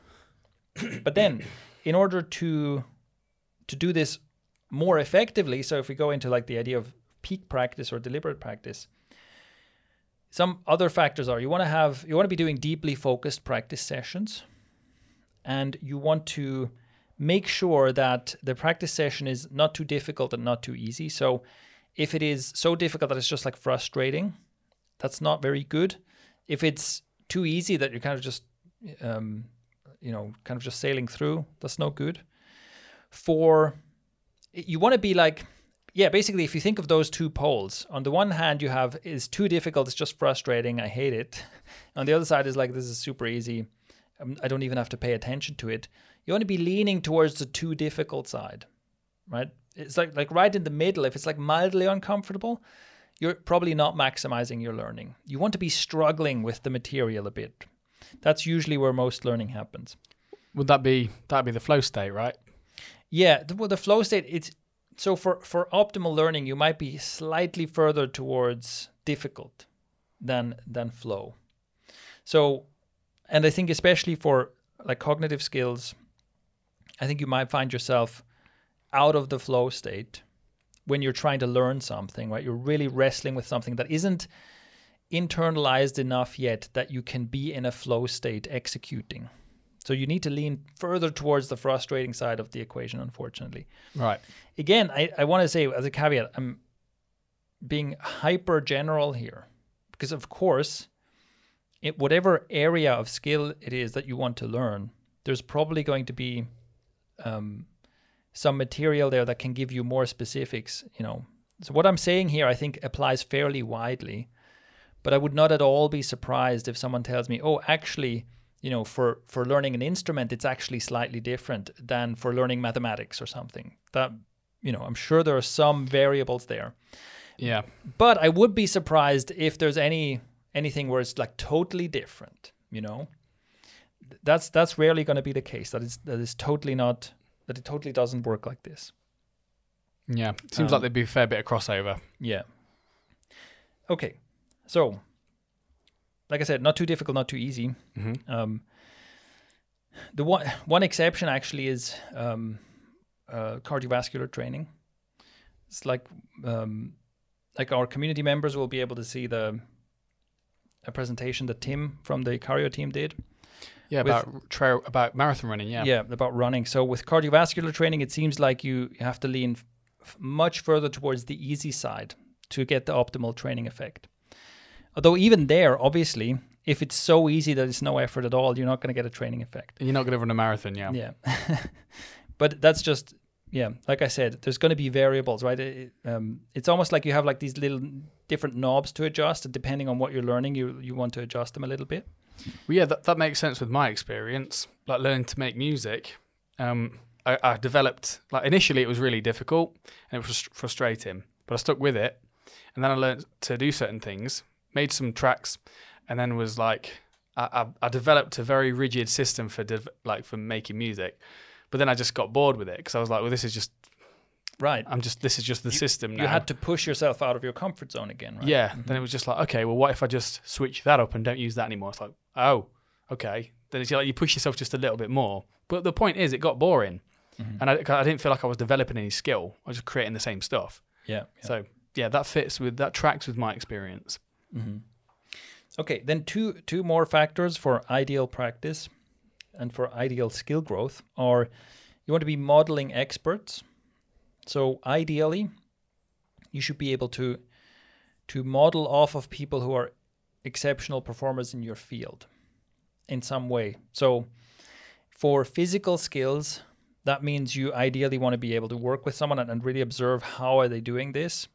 but then, in order to to do this more effectively, so if we go into like the idea of peak practice or deliberate practice, some other factors are you want to have you want to be doing deeply focused practice sessions and you want to make sure that the practice session is not too difficult and not too easy. So if it is so difficult that it's just like frustrating, that's not very good. If it's too easy that you're kind of just um, you know kind of just sailing through. That's no good. For you want to be like yeah basically if you think of those two poles on the one hand you have is too difficult it's just frustrating i hate it. On the other side is like this is super easy um, i don't even have to pay attention to it. You want to be leaning towards the too difficult side right? It's like like right in the middle if it's like mildly uncomfortable you're probably not maximizing your learning. You want to be struggling with the material a bit. That's usually where most learning happens. Would that be that be the flow state, right? Yeah, the, well, the flow state it's so for for optimal learning you might be slightly further towards difficult than than flow. So and I think especially for like cognitive skills I think you might find yourself out of the flow state when you're trying to learn something, right? You're really wrestling with something that isn't internalized enough yet that you can be in a flow state executing. So you need to lean further towards the frustrating side of the equation, unfortunately. Right. Again, I, I want to say as a caveat, I'm being hyper general here because, of course, it, whatever area of skill it is that you want to learn, there's probably going to be um, some material there that can give you more specifics, you know. So what I'm saying here I think applies fairly widely, but I would not at all be surprised if someone tells me, "Oh, actually, you know, for for learning an instrument it's actually slightly different than for learning mathematics or something." That, you know, I'm sure there are some variables there. Yeah. But I would be surprised if there's any anything where it's like totally different, you know. That's that's rarely going to be the case. That is that is totally not that it totally doesn't work like this. Yeah, seems Um, like there'd be a fair bit of crossover. Yeah. Okay, so like I said, not too difficult, not too easy. hmm Um, the one one exception actually is um, uh, cardiovascular training. It's like um, like our community members will be able to see the a presentation that Tim from the Ikario team did. Yeah, With- about trail, about marathon running. Yeah. yeah, about running. So with cardiovascular training, it seems like you have to lean f- much further towards the easy side to get the optimal training effect. Although even there, obviously, if it's so easy that it's no effort at all, you're not going to get a training effect. You're not going to run a marathon. Yeah. Yeah. but that's just yeah, like I said, there's going to be variables, right? It, um, it's almost like you have like these little different knobs to adjust, and depending on what you're learning, you you want to adjust them a little bit. Well, yeah, that, that makes sense with my experience. Like learning to make music, um, I, I developed like initially it was really difficult and it was frus- frustrating, but I stuck with it, and then I learned to do certain things, made some tracks, and then was like I, I, I developed a very rigid system for like for making music, but then I just got bored with it because I was like, well, this is just Right. I'm just this is just the system now. You had to push yourself out of your comfort zone again, right? Yeah. Then it was just like, okay, well, what if I just switch that up and don't use that anymore? It's like, oh, okay. Then it's like you push yourself just a little bit more. But the point is, it got boring, Mhm. and I, I didn't feel like I was developing any skill. I was just creating the same stuff. Yeah. yeah. So yeah, that fits with that tracks with my experience. Mhm. Okay, then two two more factors for ideal practice and for ideal skill growth are you want to be modeling experts. So ideally, you should be able to to model off of people who are exceptional performers in your field in some way. So For physical skills, that means you ideally want to be able to work with someone and, and really observe how are they doing this.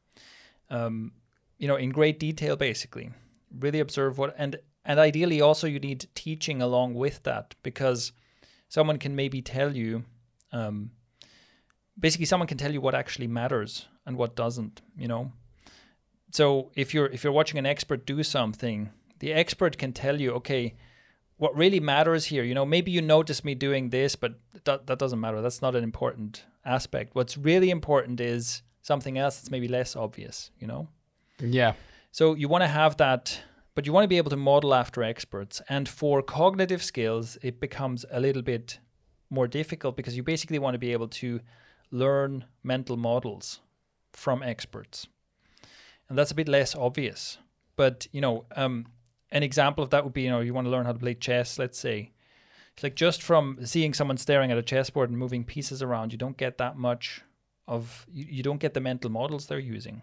Um, you know, in great detail, basically. Really observe what and and ideally also you need teaching along with that because someone can maybe tell you um, basically someone can tell you what actually matters and what doesn't you know so if you're if you're watching an expert do something the expert can tell you okay what really matters here you know maybe you notice me doing this but that, that doesn't matter that's not an important aspect what's really important is something else that's maybe less obvious you know Yeah. so you want to have that, but you want to be able to model after experts. And for cognitive skills, it becomes a little bit more difficult because you basically want to be able to learn mental models from experts. And that's a bit less obvious. But, you know, um, an example of that would be, you know, you want to learn how to play chess, let's say. It's like just from seeing someone staring at a chessboard and moving pieces around, you don't get that much of, you, you don't get the mental models they're using.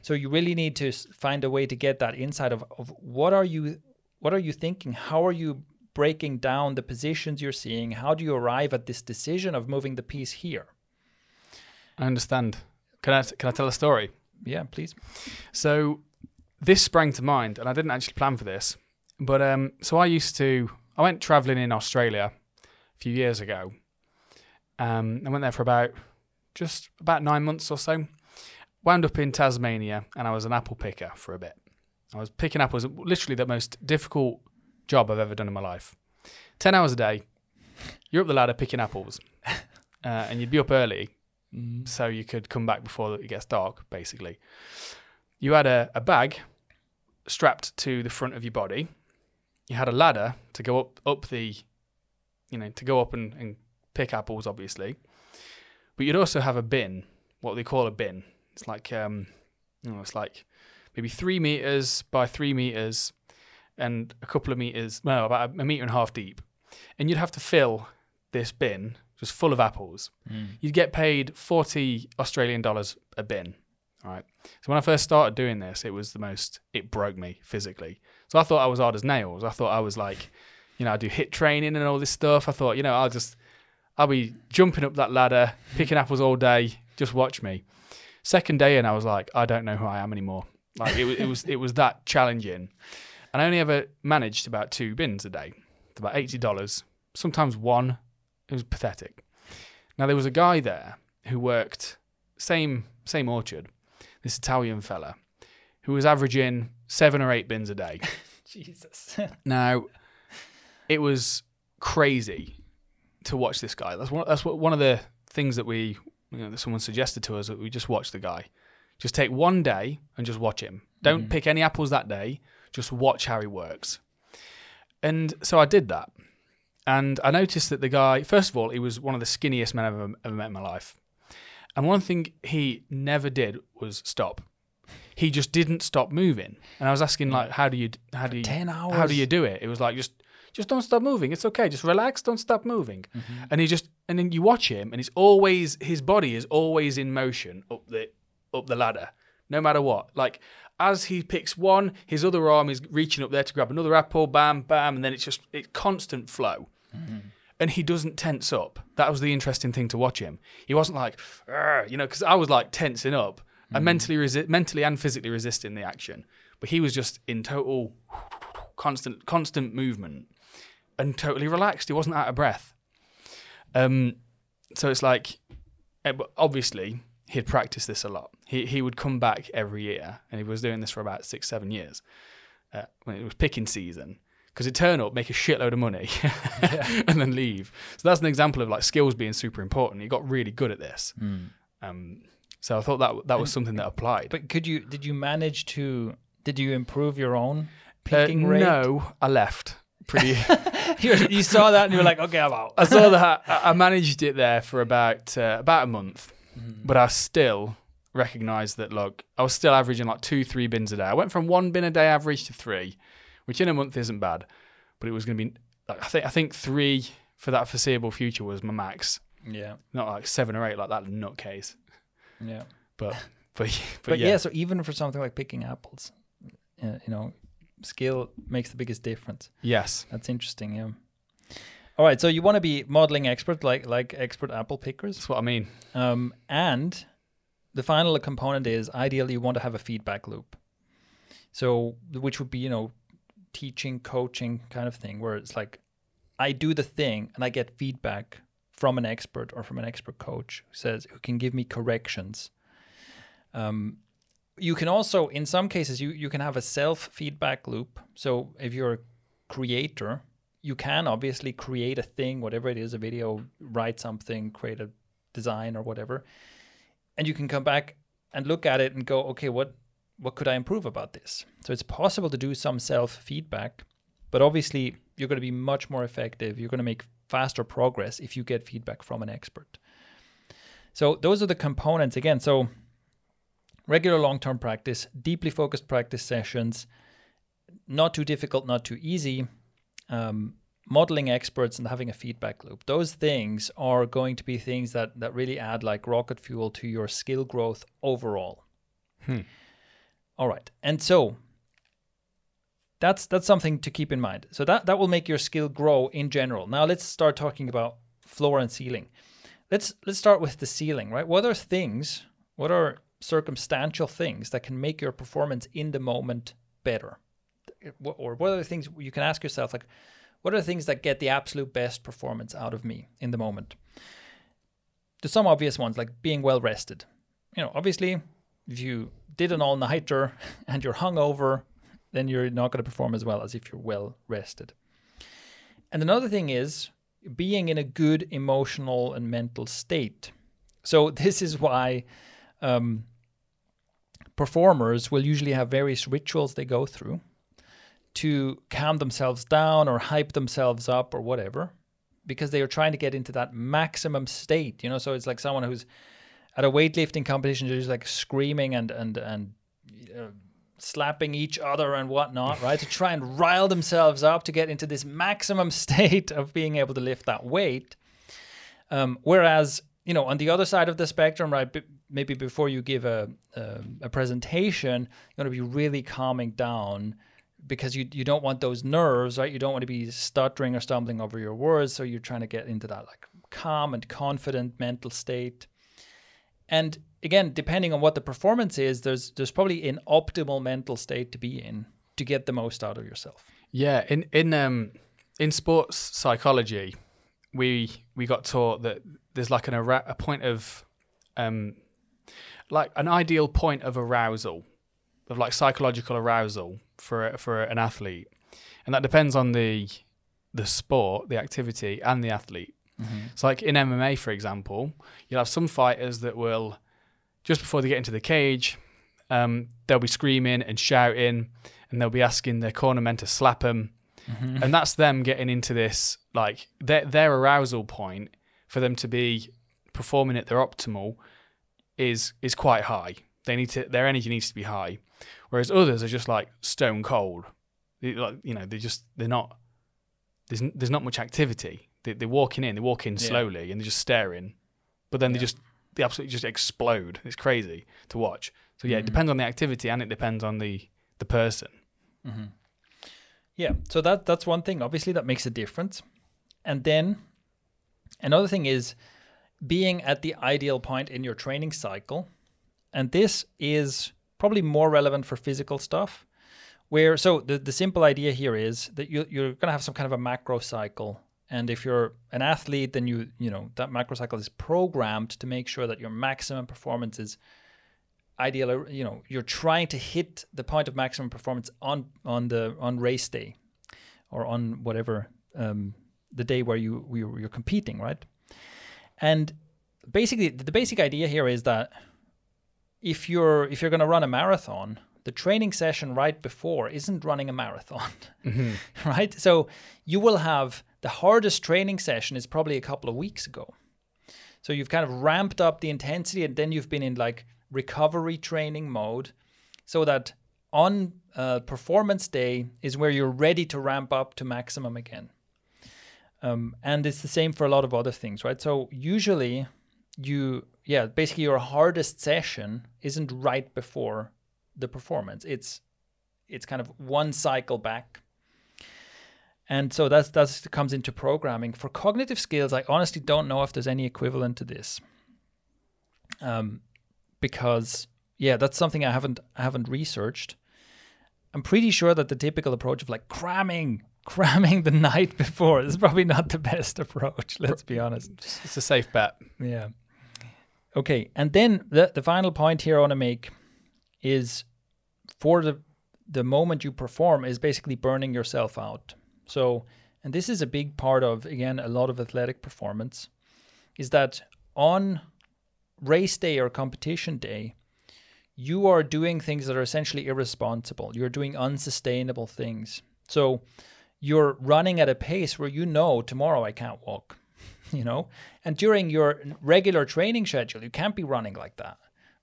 So you really need to find a way to get that insight of, of what are you what are you thinking? How are you breaking down the positions you're seeing? How do you arrive at this decision of moving the piece here? I understand. Can I can I tell a story? Yeah, please. So this sprang to mind, and I didn't actually plan for this, but um, so I used to I went traveling in Australia a few years ago. Um, I went there for about just about nine months or so. Wound up in Tasmania, and I was an apple picker for a bit. I was picking apples, literally the most difficult job I've ever done in my life. Ten hours a day, you're up the ladder picking apples, uh, and you'd be up early so you could come back before it gets dark, basically. You had a, a bag strapped to the front of your body. You had a ladder to go up up the, you know, to go up and, and pick apples, obviously. But you'd also have a bin, what they call a bin. It's like, um, you know, it's like maybe three meters by three meters, and a couple of meters, well, about a meter and a half deep, and you'd have to fill this bin just full of apples mm. you'd get paid 40 Australian dollars a bin. All right. So when I first started doing this, it was the most, it broke me physically. So I thought I was hard as nails. I thought I was like, you know, I do HIIT training and all this stuff. I thought, you know, I'll just, I'll be jumping up that ladder, picking apples all day. Just watch me. Second day in, I was like, I don't know who I am anymore. Like it was, it was, it was that challenging. And I only ever managed about two bins a day, It's about eighty dollars. Sometimes one. It was pathetic. Now there was a guy there who worked same same orchard, this Italian fella, who was averaging seven or eight bins a day. Jesus. Now, it was crazy to watch this guy. That's one. That's what one of the things that we, you know, that someone suggested to us that we just watch the guy. Just take one day and just watch him. Don't mm-hmm. pick any apples that day. Just watch how he works. And so I did that, and I noticed that the guy. First of all, he was one of the skinniest men I've ever, ever met in my life. And one thing he never did was stop. He just didn't stop moving. And I was asking like, how do you, how do you, 10 how do you do it? It was like just, just don't stop moving. It's okay. Just relax. Don't stop moving. Mm-hmm. And he just, and then you watch him, and it's always his body is always in motion up the, up the ladder, no matter what. Like as he picks one, his other arm is reaching up there to grab another apple. Bam, bam, and then it's just it's constant flow and he doesn't tense up. That was the interesting thing to watch him. He wasn't like, you know, because I was like tensing up and mentally resi- mentally and physically resisting the action. But he was just in total constant constant movement and totally relaxed. He wasn't out of breath. Um, so it's like, eh, but obviously he'd practiced this a lot. He he would come back every year, and he was doing this for about six seven years uh, when it was picking season. Because he'd turn up, make a shitload of money, and then leave. So that's an example of like skills being super important. He got really good at this. Um, so I thought that that was something that applied. But could you did you manage to did you improve your own Uh, picking rate? no, I left. Pretty. you, you saw that and you were like, okay, I'm out. I saw that. I I managed it there for about uh, about a month, but I still recognised that. Look, I was still averaging like two, three bins a day. I went from one bin a day average to three, which in a month isn't bad, but it was going to be. Like, I think I think three for that foreseeable future was my max, Yeah, not like seven or eight like that nutcase. yeah. But but but, But, yeah. yeah. so even for something like picking apples, uh, you know, skill makes the biggest difference. yes, That's interesting. Yeah. All right, so you want to be modeling expert, like like expert apple pickers, That's what I mean. um, and the final component is ideally you want to have a feedback loop. So, which would be you know, teaching, coaching kind of thing, where it's like, I do the thing and I get feedback from an expert or from an expert coach who says who can give me corrections. Um, you can also, in some cases, you you can have a self feedback loop. So if you're a creator, you can obviously create a thing, whatever it is, a video, write something, create a design or whatever, and you can come back and look at it and go, okay, what what could I improve about this? So it's possible to do some self feedback, but obviously you're going to be much more effective. You're going to make faster progress if you get feedback from an expert. So those are the components again. So regular long-term practice, deeply focused practice sessions, not too difficult, not too easy. Um, modeling experts and having a feedback loop. Those things are going to be things that that really add like rocket fuel to your skill growth overall. Hmm. All right. And so that's that's something to keep in mind. So that that will make your skill grow in general. Now let's start talking about floor and ceiling. Let's let's start with the ceiling, right? What are things, what are circumstantial things that can make your performance in the moment better? Or what are the things you can ask yourself like what are the things that get the absolute best performance out of me in the moment? There's some obvious ones like being well rested. You know, obviously, if you did an all nighter and you're hungover, then you're not going to perform as well as if you're well rested. And another thing is being in a good emotional and mental state. So, this is why um, performers will usually have various rituals they go through to calm themselves down or hype themselves up or whatever because they are trying to get into that maximum state you know so it's like someone who's at a weightlifting competition just like screaming and and and uh, slapping each other and whatnot right to try and rile themselves up to get into this maximum state of being able to lift that weight um, whereas you know on the other side of the spectrum right b- maybe before you give a, a, a presentation you want to be really calming down because you you don't want those nerves, right? You don't want to be stuttering or stumbling over your words, so you're trying to get into that like calm and confident mental state. And again, depending on what the performance is, there's there's probably an optimal mental state to be in to get the most out of yourself. Yeah, in in um in sports psychology, we we got taught that there's like an a point of um like an ideal point of arousal of like psychological arousal for for an athlete, and that depends on the the sport, the activity, and the athlete. Mm-hmm. So, like in MMA, for example, you'll have some fighters that will just before they get into the cage, um, they'll be screaming and shouting, and they'll be asking their corner men to slap them, Mm-hmm. and that's them getting into this like their their arousal point for them to be performing at their optimal is is quite high. They need to their energy needs to be high, whereas others are just like stone cold. They, like you know, they just they're not. There's there's not much activity. They, they're walking in. They walk in Yeah. slowly and they're just staring, but then they just they absolutely just explode. It's crazy to watch. So yeah, it Mhm. depends on the activity and it depends on the the person. Mm-hmm. Yeah, so that that's one thing. Obviously, that makes a difference. And then another thing is being at the ideal point in your training cycle, and this is probably more relevant for physical stuff. Where so the the simple idea here is that you you're going to have some kind of a macro cycle. And if you're an athlete, then you you know that macrocycle is programmed to make sure that your maximum performance is ideal you know you're trying to hit the point of maximum performance on on the on race day or on whatever um, the day where you you- you're competing right? And basically the basic idea here is that if you're if you're going to run a marathon the training session right before isn't running a marathon right? So you will have the hardest training session is probably a couple of weeks ago so you've kind of ramped up the intensity and then you've been in like recovery training mode so that on uh, performance day is where you're ready to ramp up to maximum again. Um, and it's the same for a lot of other things, right? So usually you, yeah, basically your hardest session isn't right before the performance. It's it's kind of one cycle back. And so that's that's comes into programming. For cognitive skills, I honestly don't know if there's any equivalent to this. Um, because yeah, that's something I haven't I haven't researched. I'm pretty sure that the typical approach of like cramming, cramming the night before is probably not the best approach. Let's be honest. It's a safe bet. Yeah. Okay, and then the the final point here I want to make is for the the moment you perform is basically burning yourself out. So, and this is a big part of again a lot of athletic performance is that on race day or competition day, you are doing things that are essentially irresponsible. You're doing unsustainable things. So, you're running at a pace where you know tomorrow I can't walk, you know? And during your regular training schedule, you can't be running like that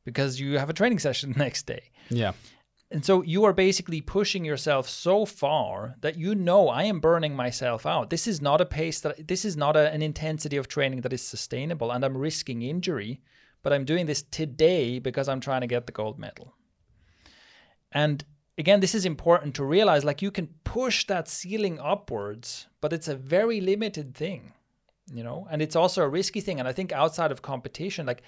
because you have a training session the next day. Yeah. And so you are basically pushing yourself so far that you know I am burning myself out. This is not a pace that this is not a, an intensity of training that is sustainable and I'm risking injury, but I'm doing this today because I'm trying to get the gold medal. And again, this is important to realize like you can push that ceiling upwards, but it's a very limited thing, you know? And it's also a risky thing and I think outside of competition like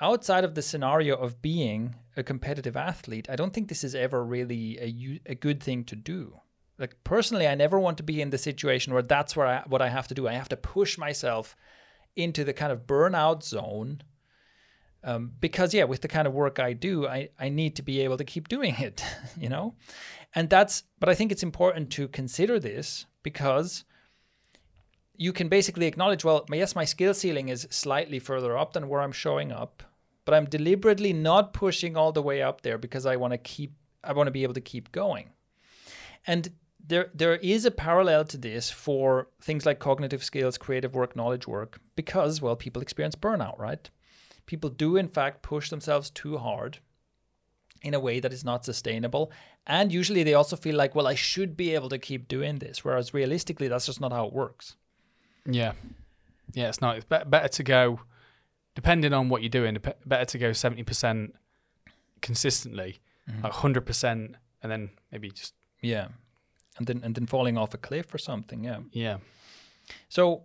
outside of the scenario of being a competitive athlete, I don't think this is ever really a, a good thing to do. Like personally, I never want to be in the situation where that's where I, what I have to do. I have to push myself into the kind of burnout zone. Um, because yeah, with the kind of work I do, I, I need to be able to keep doing it, you know? And that's, but I think it's important to consider this because you can basically acknowledge, well, yes, my skill ceiling is slightly further up than where I'm showing up, but I'm deliberately not pushing all the way up there because I want to keep I want to be able to keep going. And there there is a parallel to this for things like cognitive skills, creative work, knowledge work because well people experience burnout, right? People do in fact push themselves too hard in a way that is not sustainable and usually they also feel like well I should be able to keep doing this whereas realistically that's just not how it works. Yeah. Yeah, it's not. It's better to go depending on what you're doing, better to go 70% consistently, mm-hmm. like 100%, and then maybe just. Yeah. And then, and then falling off a cliff or something. Yeah. Yeah. So,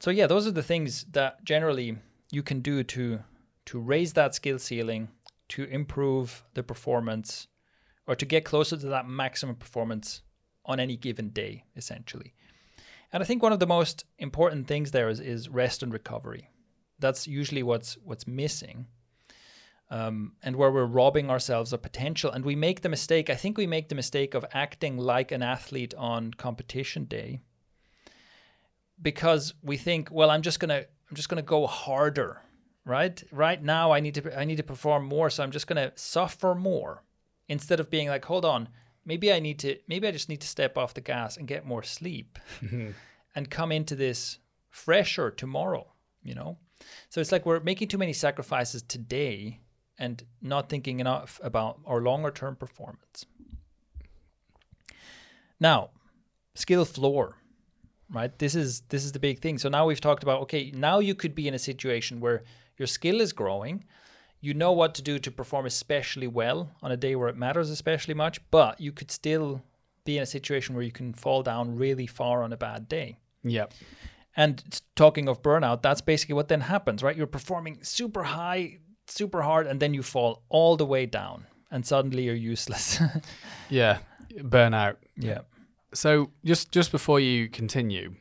so yeah, those are the things that generally you can do to, to raise that skill ceiling, to improve the performance, or to get closer to that maximum performance on any given day, essentially. And I think one of the most important things there is, is rest and recovery. That's usually what's what's missing. Um, and where we're robbing ourselves of potential. And we make the mistake, I think we make the mistake of acting like an athlete on competition day because we think, well, I'm just gonna I'm just gonna go harder, right? Right now I need to I need to perform more, so I'm just gonna suffer more instead of being like, hold on, maybe I need to maybe I just need to step off the gas and get more sleep and come into this fresher tomorrow, you know? So it's like we're making too many sacrifices today and not thinking enough about our longer term performance. Now, skill floor, right? This is this is the big thing. So now we've talked about okay, now you could be in a situation where your skill is growing, you know what to do to perform especially well on a day where it matters especially much, but you could still be in a situation where you can fall down really far on a bad day. Yeah. And talking of burnout, that's basically what then happens, right? You're performing super high, super hard, and then you fall all the way down, and suddenly you're useless. yeah, burnout. Yeah. So just just before you continue,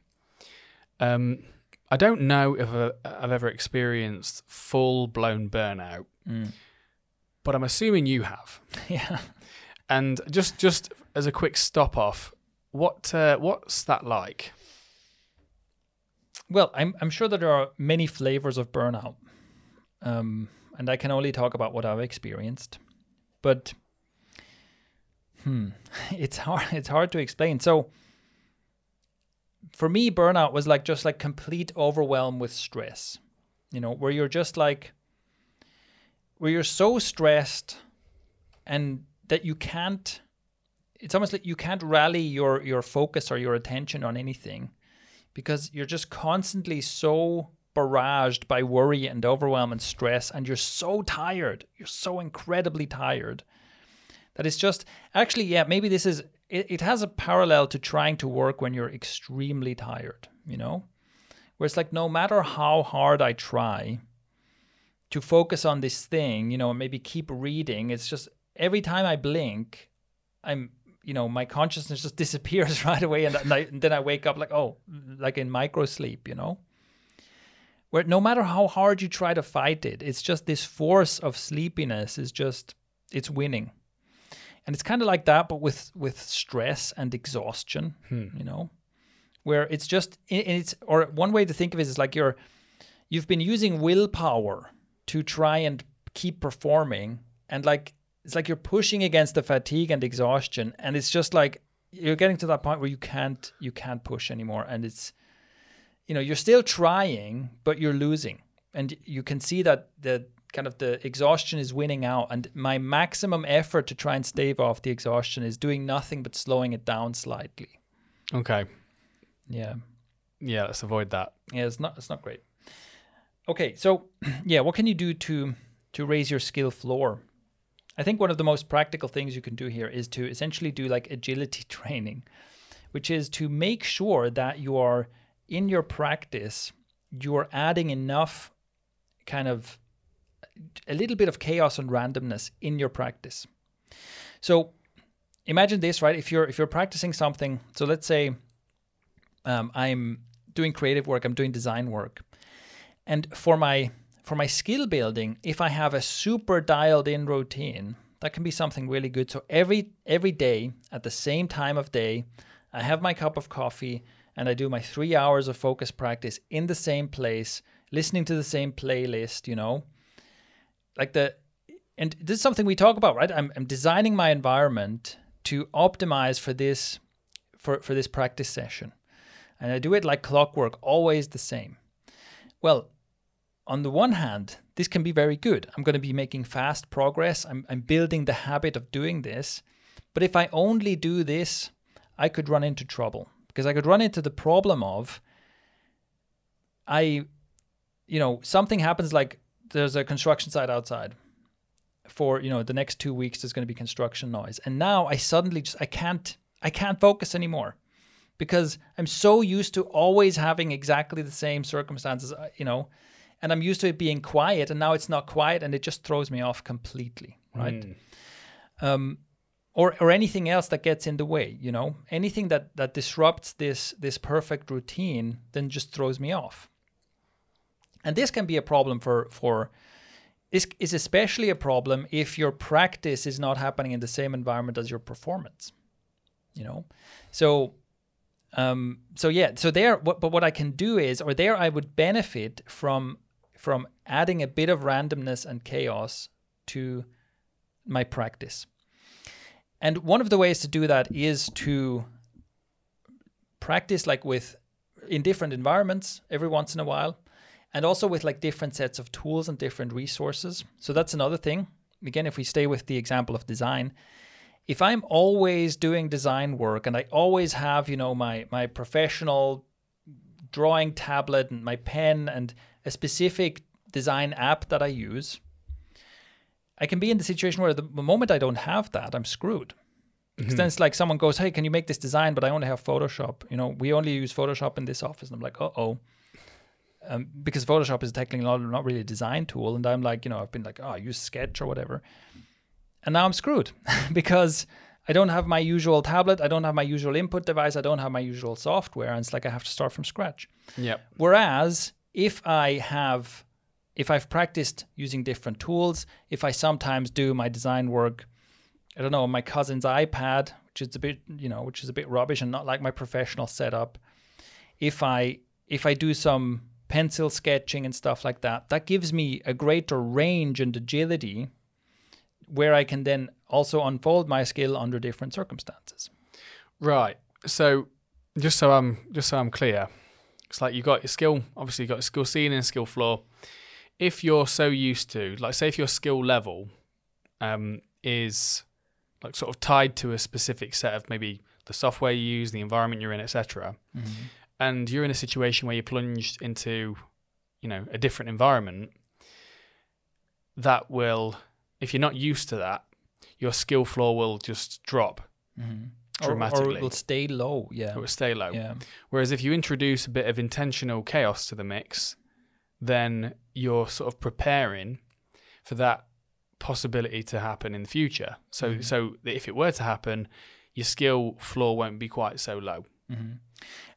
um, I don't know if I've ever experienced full blown burnout, mm. but I'm assuming you have. yeah. And just just as a quick stop off, what uh, what's that like? Well, I'm I'm sure that there are many flavors of burnout, um, and I can only talk about what I've experienced. But hmm, it's hard. It's hard to explain. So for me, burnout was like just like complete overwhelm with stress. You know, where you're just like where you're so stressed and that you can't it's almost like you can't rally your your focus or your attention on anything because you're just constantly so barraged by worry and overwhelm and stress, and you're so tired. You're so incredibly tired that it's just actually, yeah, maybe this is it, it has a parallel to trying to work when you're extremely tired, you know? Where it's like no matter how hard I try to focus on this thing, you know, maybe keep reading, it's just every time I blink, I'm you know my consciousness just disappears right away and, I, and then i wake up like oh like in micro sleep you know? Where no matter how hard you try to fight it it's just this force of sleepiness is just it's winning. And it's kind of like that but with with stress and exhaustion Hmm. you know? Where it's just it's or one way to think of it is like you're you've been using willpower to try and keep performing and like it's like you're pushing against the fatigue and exhaustion and it's just like you're getting to that point where you can't you can't push anymore and it's you know you're still trying but you're losing. And you can see that the kind of the exhaustion is winning out and my maximum effort to try and stave off the exhaustion is doing nothing but slowing it down slightly. Okay. yeah. Yeah, let's avoid that. yeah it's not it's not great. Okay so yeah what can you do to to raise your skill floor i think one of the most practical things you can do here is to essentially do like agility training which is to make sure that you are in your practice you're adding enough kind of a little bit of chaos and randomness in your practice. So imagine this right? If you're if you're practicing something so let's say um, i'm doing creative work i'm doing design work and for my for my skill building if i have a super dialed in routine that can be something really good. So every every day at the same time of day i have my cup of coffee and i do my 3 hours of focus practice in the same place listening to the same playlist you know? Like the and this is something we talk about right? I'm, I'm designing my environment to optimize for this for, for this practice session. And i do it like clockwork always the same. Well on the one hand this can be very good. I'm going to be making fast progress. I'm, I'm building the habit of doing this. But if i only do this i could run into trouble. Because i could run into the problem of i you know something happens like there's a construction site outside for you know the next two weeks there's going to be construction noise. And now i suddenly just i can't i can't focus anymore. Because i'm so used to always having exactly the same circumstances uh, you know and i'm used to it being quiet and now it's not quiet and it just throws me off completely right? Um or or anything else that gets in the way you know? Anything that that disrupts this this perfect routine then just throws me off. And this can be a problem for for this is especially a problem if your practice is not happening in the same environment as your performance you know? So um so yeah so there what, but what i can do is or there i would benefit from from adding a bit of randomness and chaos to my practice and one of the ways to do that is to practice like with in different environments every once in a while and also with like different sets of tools and different resources. So that's another thing. Again, if we stay with the example of design, if I'm always doing design work and I always have, you know, my my professional drawing tablet and my pen and a specific design app that I use, I can be in the situation where the moment I don't have that, I'm screwed. Because then it's like someone goes, "Hey, can you make this design?" But I only have Photoshop. You know, we only use Photoshop in this office, and I'm like, "Uh oh." um, because Photoshop is technically not, not really a design tool. And I'm like, you know, I've been like, oh, I use Sketch or whatever. And now I'm screwed because I don't have my usual tablet. I don't have my usual input device. I don't have my usual software. And it's like I have to start from scratch. Yep. Whereas if I have, if I've practiced using different tools, if I sometimes do my design work, I don't know, on my cousin's iPad, which is a bit, you know, which is a bit rubbish and not like my professional setup. If I if I do some pencil sketching and stuff like that, that gives me a greater range and agility where I can then also unfold my skill under different circumstances. Right. So just so I'm just so I'm clear, it's like you've got your skill. Obviously, you've got your skill ceiling and skill floor. If you're so used to, like, say, if your skill level um, is like sort of tied to a specific set of maybe the software you use, the environment you're in, etc., and you're in a situation where you're plunged into, you know, a different environment, that will, if you're not used to that, your skill floor will just drop. Or- dramatically. or, it will stay low. Yeah, it will stay low. yeah, Whereas if you introduce a bit of intentional chaos to the mix, then you're sort of preparing for that possibility to happen in the future. So Mm-hmm. so that if it were to happen, your skill floor won't be quite so low.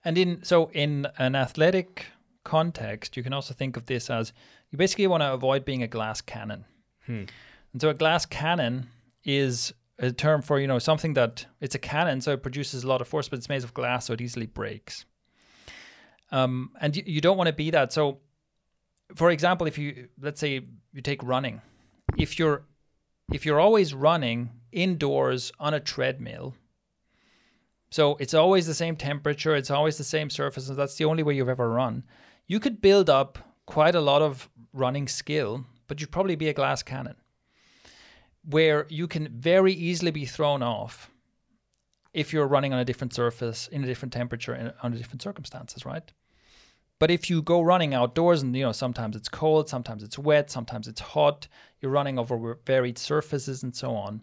And in so in an athletic context, you can also think of this as you basically want to avoid being a glass cannon. Hmm. And so a glass cannon is a term for you know something that it's a cannon, so it produces a lot of force, but it's made of glass, so it easily breaks. Um, and you, you don't want to be that. So, for example, if you let's say you take running, if you're if you're always running indoors on a treadmill, so it's always the same temperature, it's always the same surface, and that's the only way you've ever run. You could build up quite a lot of running skill, but you'd probably be a glass cannon where you can very easily be thrown off if you're running on a different surface, in a different temperature, and under different circumstances, right? But if you go running outdoors and you know sometimes it's cold, sometimes it's wet, sometimes it's hot, you're running over varied surfaces and so on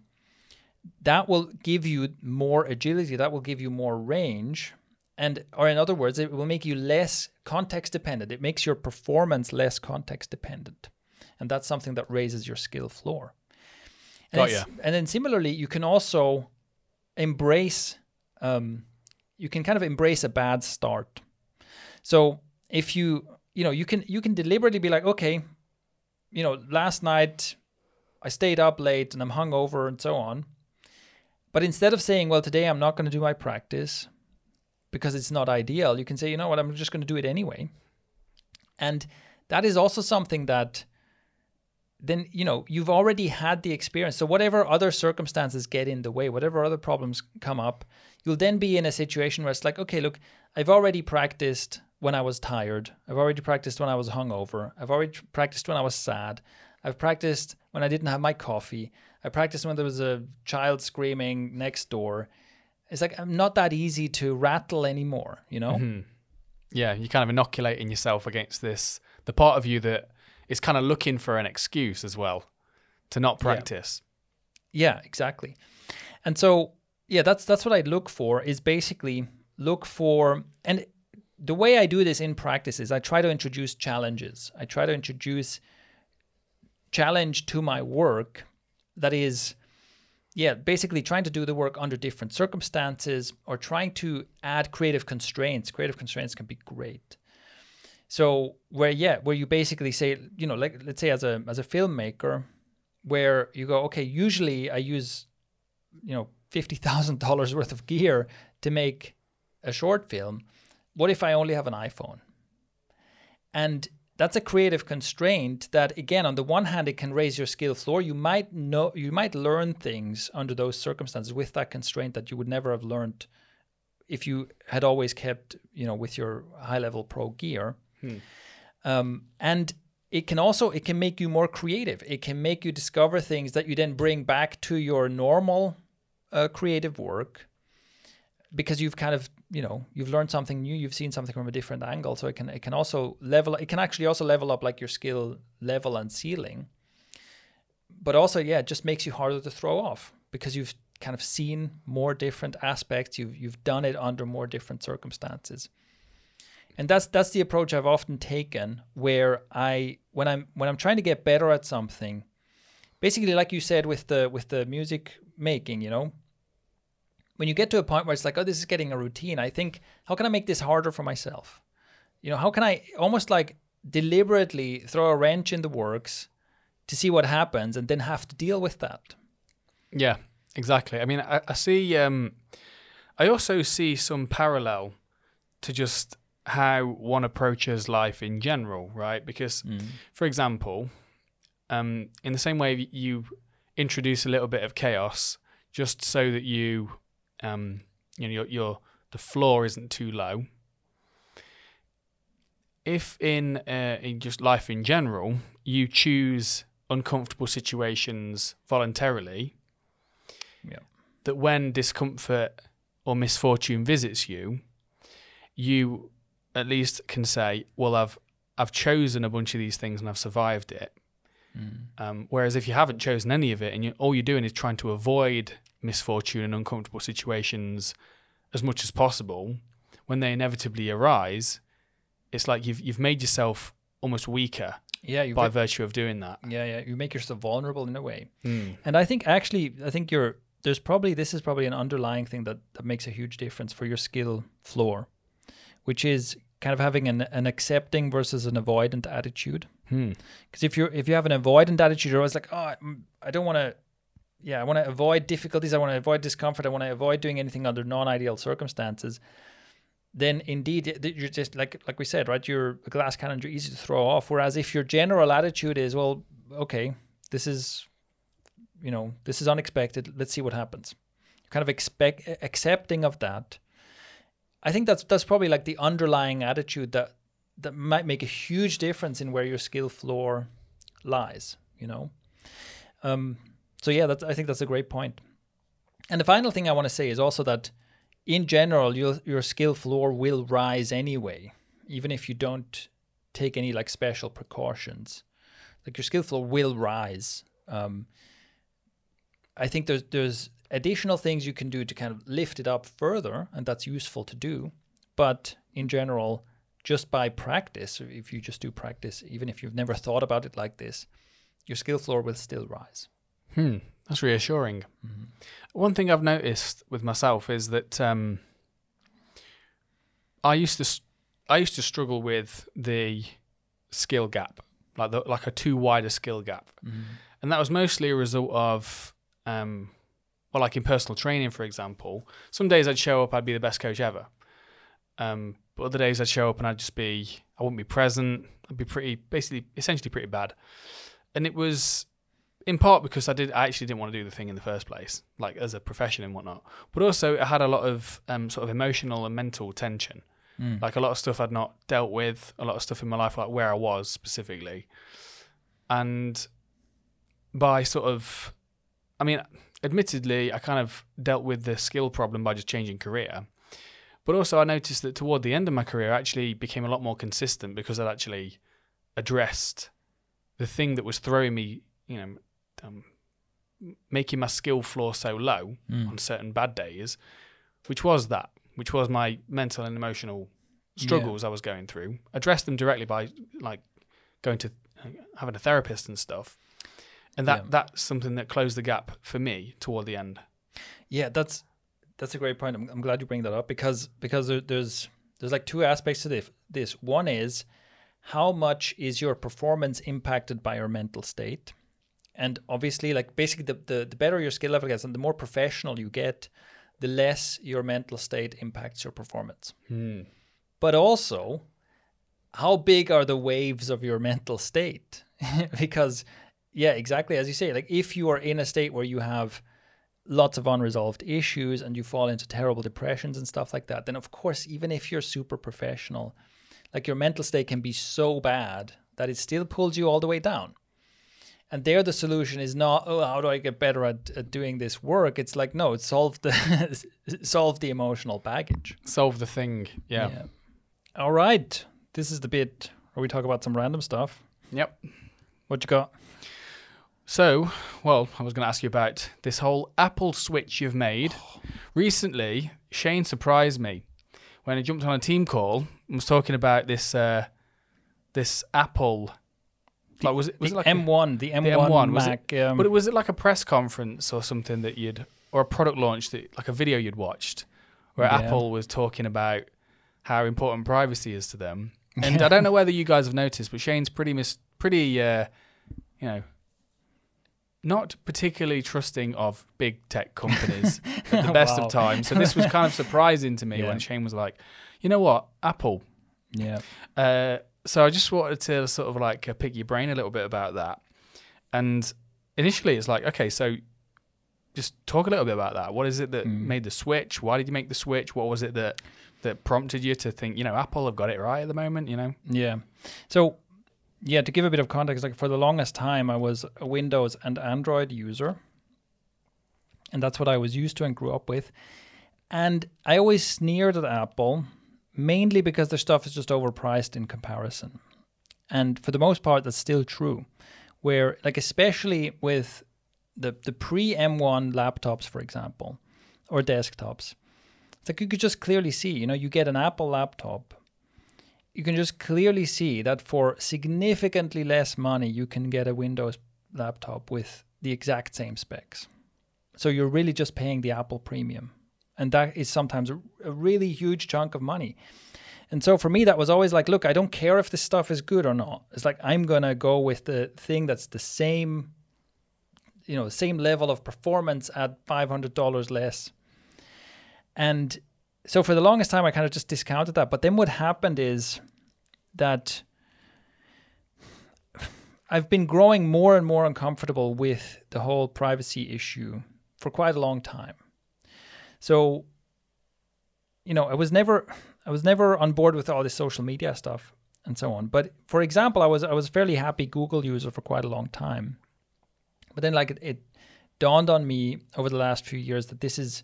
that will give you more agility that will give you more range and or in other words it will make you less context dependent it makes your performance less context dependent and that's something that raises your skill floor and, Got it's- and then similarly you can also embrace um, you can kind of embrace a bad start. So if you you know you can you can deliberately be like okay you know last night i stayed up late and i'm hungover and so on. But instead of saying, well, today I'm not going to do my practice because it's not ideal, you can say, you know what, I'm just going to do it anyway. And that is also something that then, you know, you've already had the experience. So whatever other circumstances get in the way, whatever other problems come up, you'll then be in a situation where it's like, okay, look, I've already practiced when I was tired. I've already practiced when I was hungover. I've already practiced when I was sad. I've practiced when I didn't have my coffee. I practiced when there was a child screaming next door. It's like I'm not that easy to rattle anymore, you know? Mm-hmm. Yeah, you're kind of inoculating yourself against this the part of you that is kind of looking for an excuse as well to not practice. Yeah, exactly. And so, yeah, that's that's what I look for is basically look for and the way I do this in practice is I try to introduce challenges. I try to introduce challenge to my work that is yeah, basically trying to do the work under different circumstances or trying to add creative constraints. Creative constraints can be great. So where yeah, where you basically say, you know, like let's say as a as a filmmaker, where you go, okay, usually I use, you know, fifty thousand dollars worth of gear to make a short film. What if I only have an iPhone? And that's a creative constraint that again on the one hand it can raise your skill floor you might know you might learn things under those circumstances with that constraint that you would never have learned if you had always kept you know with your high level pro gear um, and it can also it can make you more creative. It can make you discover things that you then bring back to your normal uh, creative work because you've kind of you know you've learned something new. You've seen something from a different angle. So it can it can also level it can actually also level up like your skill level and ceiling. But also yeah it just makes you harder to throw off because you've kind of seen more different aspects. You've you've done it under more different circumstances and that's that's the approach I've often taken where I when I'm when I'm trying to get better at something basically like you said with the with the music making you know when you get to a point where it's like, oh, this is getting a routine, I think, how can I make this harder for myself? You know, how can I almost like deliberately throw a wrench in the works to see what happens and then have to deal with that? Yeah, exactly. I mean, I, I see. Um, I also see some parallel to just how one approaches life in general, right? Because, for example, um, in the same way you introduce a little bit of chaos just so that you, um, you know, your, your the floor isn't too low. If in uh, in just life in general you choose uncomfortable situations voluntarily, Yeah. that when discomfort or misfortune visits you, you at least can say, "Well, I've I've chosen a bunch of these things and I've survived it." Um, whereas if you haven't chosen any of it and you, all you're doing is trying to avoid misfortune and uncomfortable situations as much as possible, when they inevitably arise, it's like you've you've made yourself almost weaker Yeah, by virtue of doing that. yeah, yeah. You make yourself vulnerable in a way. Mm. And I think actually, I think you're there's probably this is probably an underlying thing that that makes a huge difference for your skill floor, which is kind of having an, an accepting versus an avoidant attitude. Hmm. Because if you're if you have an avoidant attitude, you're always like, oh, I don't want to. Yeah, I want to avoid difficulties. I want to avoid discomfort. I want to avoid doing anything under non-ideal circumstances. Then indeed, you're just like like we said, right? You're a glass cannon. You're easy to throw off. Whereas if your general attitude is, well, okay, this is, you know, this is unexpected. Let's see what happens. Kind of expect accepting of that. I think that's that's probably like the underlying attitude that that might make a huge difference in where your skill floor lies. You know, um, so yeah, that's I think that's a great point. And the final thing I want to say is also that, in general, your your skill floor will rise anyway, even if you don't take any like special precautions. Like your skill floor will rise. Um, I think there's there's additional things you can do to kind of lift it up further, and that's useful to do. But in general, just by practice, if you just do practice, even if you've never thought about it like this, your skill floor will still rise. Hmm. That's reassuring. One thing I've noticed with myself is that um, I used to I used to struggle with the skill gap, like the, like a too wide a skill gap, and that was mostly a result of um, well, like in personal training, for example. Some days I'd show up, I'd be the best coach ever, um, but other days I'd show up and I'd just be I wouldn't be present. I'd be pretty basically essentially pretty bad, and it was in part because I did I actually didn't want to do the thing in the first place, like as a profession and whatnot. But also it had a lot of um, sort of emotional and mental tension, like a lot of stuff I'd not dealt with, a lot of stuff in my life, like where I was specifically, and by sort of, I mean, admittedly, I kind of dealt with the skill problem by just changing career. But also, I noticed that toward the end of my career, I actually became a lot more consistent because I'd actually addressed the thing that was throwing me, you know, um, making my skill floor so low on certain bad days, which was that, which was my mental and emotional struggles I was going through. Addressed them directly by like going to uh, having a therapist and stuff, and that Yeah. that's something that closed the gap for me toward the end. Yeah, that's that's a great point. I'm, I'm glad you bring that up because because there, there's there's like two aspects to this. One is how much is your performance impacted by your mental state, and obviously, like basically, the the, the better your skill level gets and the more professional you get, the less your mental state impacts your performance. Hmm. But also, how big are the waves of your mental state? because yeah, exactly as you say, like if you are in a state where you have lots of unresolved issues and you fall into terrible depressions and stuff like that, then of course, even if you're super professional, like your mental state can be so bad that it still pulls you all the way down. And there, the solution is not, oh, how do I get better at, at doing this work? It's like, no, it's solve the solve the emotional baggage. Solve the thing. Yeah. All right, this is the bit where we talk about some random stuff. Yep. What you got? So, well, I was going to ask you about this whole Apple switch you've made. Recently, Shane surprised me when he jumped on a team call and was talking about this uh, this Apple. Like was it was the it like a- M1, the M1, the M1 was Mac. it? um, but it was it like a press conference or something that you'd or a product launch that like a video you'd watched where Yeah. Apple was talking about how important privacy is to them. And I don't know whether you guys have noticed, but Shane's pretty mis- pretty uh, you know not particularly trusting of big tech companies at the best Wow. of times. So this was kind of surprising to me Yeah. when Shane was like, "You know what, Apple, yeah. uh, so I just wanted to sort of like uh, pick your brain a little bit about that. And initially, it's like, okay, so just talk a little bit about that. What is it that made the switch? Why did you make the switch? What was it that that prompted you to think, you know, Apple have got it right at the moment? You know, Yeah. So, yeah, to give a bit of context, like for the longest time, I was a Windows and Android user. And that's what I was used to and grew up with. And I always sneered at Apple, mainly because their stuff is just overpriced in comparison. And for the most part, that's still true. Where, like, especially with the the pre M1 laptops, for example, or desktops. It's like you could just clearly see, you know, you get an Apple laptop, you can just clearly see that for significantly less money, you can get a Windows laptop with the exact same specs. So you're really just paying the Apple premium. And that is sometimes a, really huge chunk of money. And so for me, that was always like, look, I don't care if this stuff is good or not. It's like I'm gonna go with the thing that's the same, you know, same level of performance at five hundred dollars less. And so for the longest time, I kind of just discounted that. But then what happened is that I've been growing more and more uncomfortable with the whole privacy issue for quite a long time. So, you know, I was never I was never on board with all this social media stuff and so on. But for example, I was I was a fairly happy Google user for quite a long time. But then like it, it dawned on me over the last few years that this is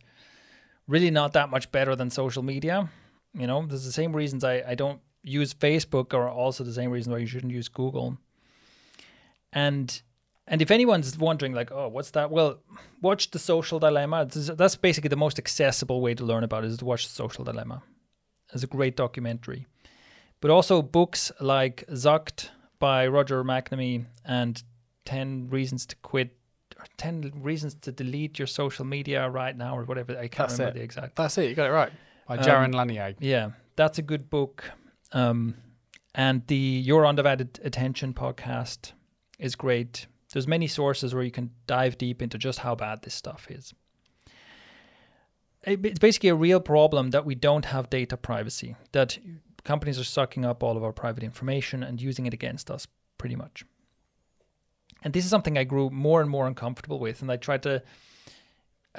really not that much better than social media. You know, there's the same reasons I, I don't use Facebook are also the same reason why you shouldn't use Google. And and if anyone's wondering, like, oh, what's that? Well, watch the Social Dilemma. That's basically the most accessible way to learn about it is to watch the Social Dilemma. It's a great documentary, but also books like Zucked by Roger McNamee and Ten Reasons to Quit. Or 10 reasons to delete your social media right now or whatever i can't That's remember it. the exact That's it. You got it right. By Um, Jaron Lanier. yeah, that's a good book. Um, and the Your Undivided Attention podcast is great. There's many sources where you can dive deep into just how bad this stuff is. It's basically a real problem that we don't have data privacy, that companies are sucking up all of our private information and using it against us pretty much. And this is something I grew more and more uncomfortable with. And I tried to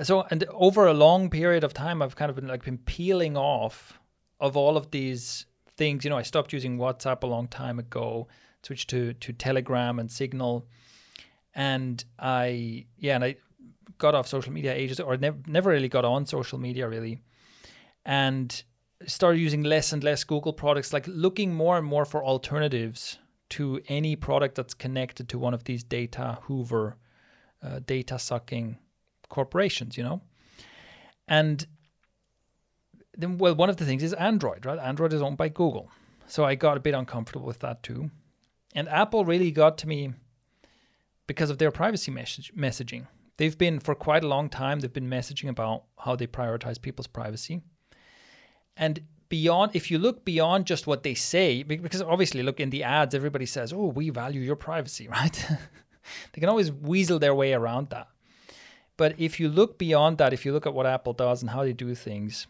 so and over a long period of time i've kind of been like been peeling off of all of these things you know i stopped using whatsapp a long time ago switched to to telegram and signal and i yeah and i got off social media ages or never never really got on social media really and started using less and less google products like looking more and more for alternatives to any product that's connected to one of these data hoover uh, data sucking corporations, you know? And then, well, one of the things is Android, right? Android is owned by Google. So I got a bit uncomfortable with that too. And Apple really got to me because of their privacy message- messaging. They've been, for quite a long time, they've been messaging about how they prioritize people's privacy. And beyond, if you look beyond just what they say, because obviously, look, in the ads, everybody says, oh, we value your privacy, right? they can always weasel their way around that. But if you look beyond that, if you look at what Apple does and how they do things,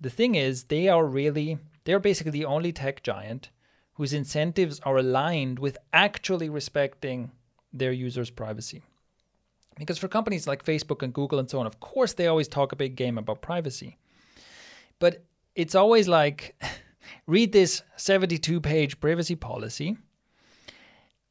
the thing is they are really they're basically the only tech giant whose incentives are aligned with actually respecting their users' privacy. Because for companies like Facebook and Google and so on, of course they always talk a big game about privacy. But it's always like read this 72 page privacy policy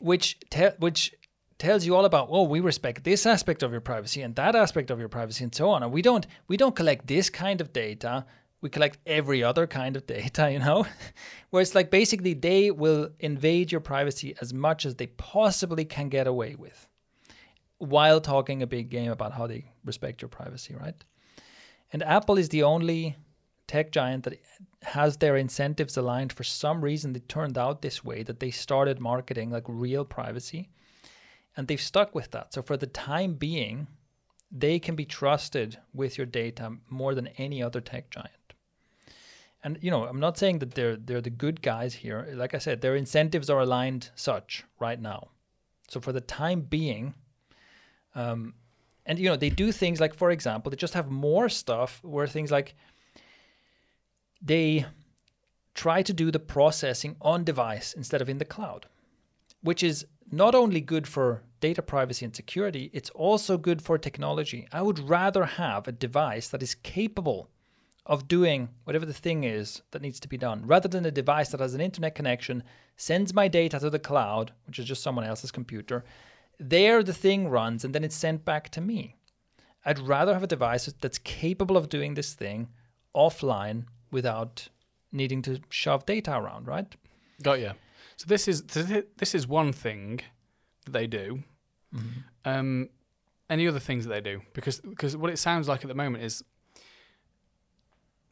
which te- which tells you all about oh we respect this aspect of your privacy and that aspect of your privacy and so on. And we don't we don't collect this kind of data. We collect every other kind of data you know? Where it's like basically they will invade your privacy as much as they possibly can get away with while talking a big game about how they respect your privacy right? And apple is the only tech giant that has their incentives aligned for some reason they turned out this way that they started marketing like real privacy and they've stuck with that. So for the time being, they can be trusted with your data more than any other tech giant. And you know, I'm not saying that they're they're the good guys here. Like I said, their incentives are aligned such right now. So for the time being, um, and you know, they do things like, for example, they just have more stuff where things like they try to do the processing on device instead of in the cloud, which is not only good for data privacy and security, it's also good for technology. I would rather have a device that is capable of doing whatever the thing is that needs to be done, rather than a device that has an internet connection, sends my data to the cloud, which is just someone else's computer. There, the thing runs, and then it's sent back to me. I'd rather have a device that's capable of doing this thing offline without needing to shove data around, right? Got you. So this is this is one thing that they do. Um, any other things that they do because because what it sounds like at the moment is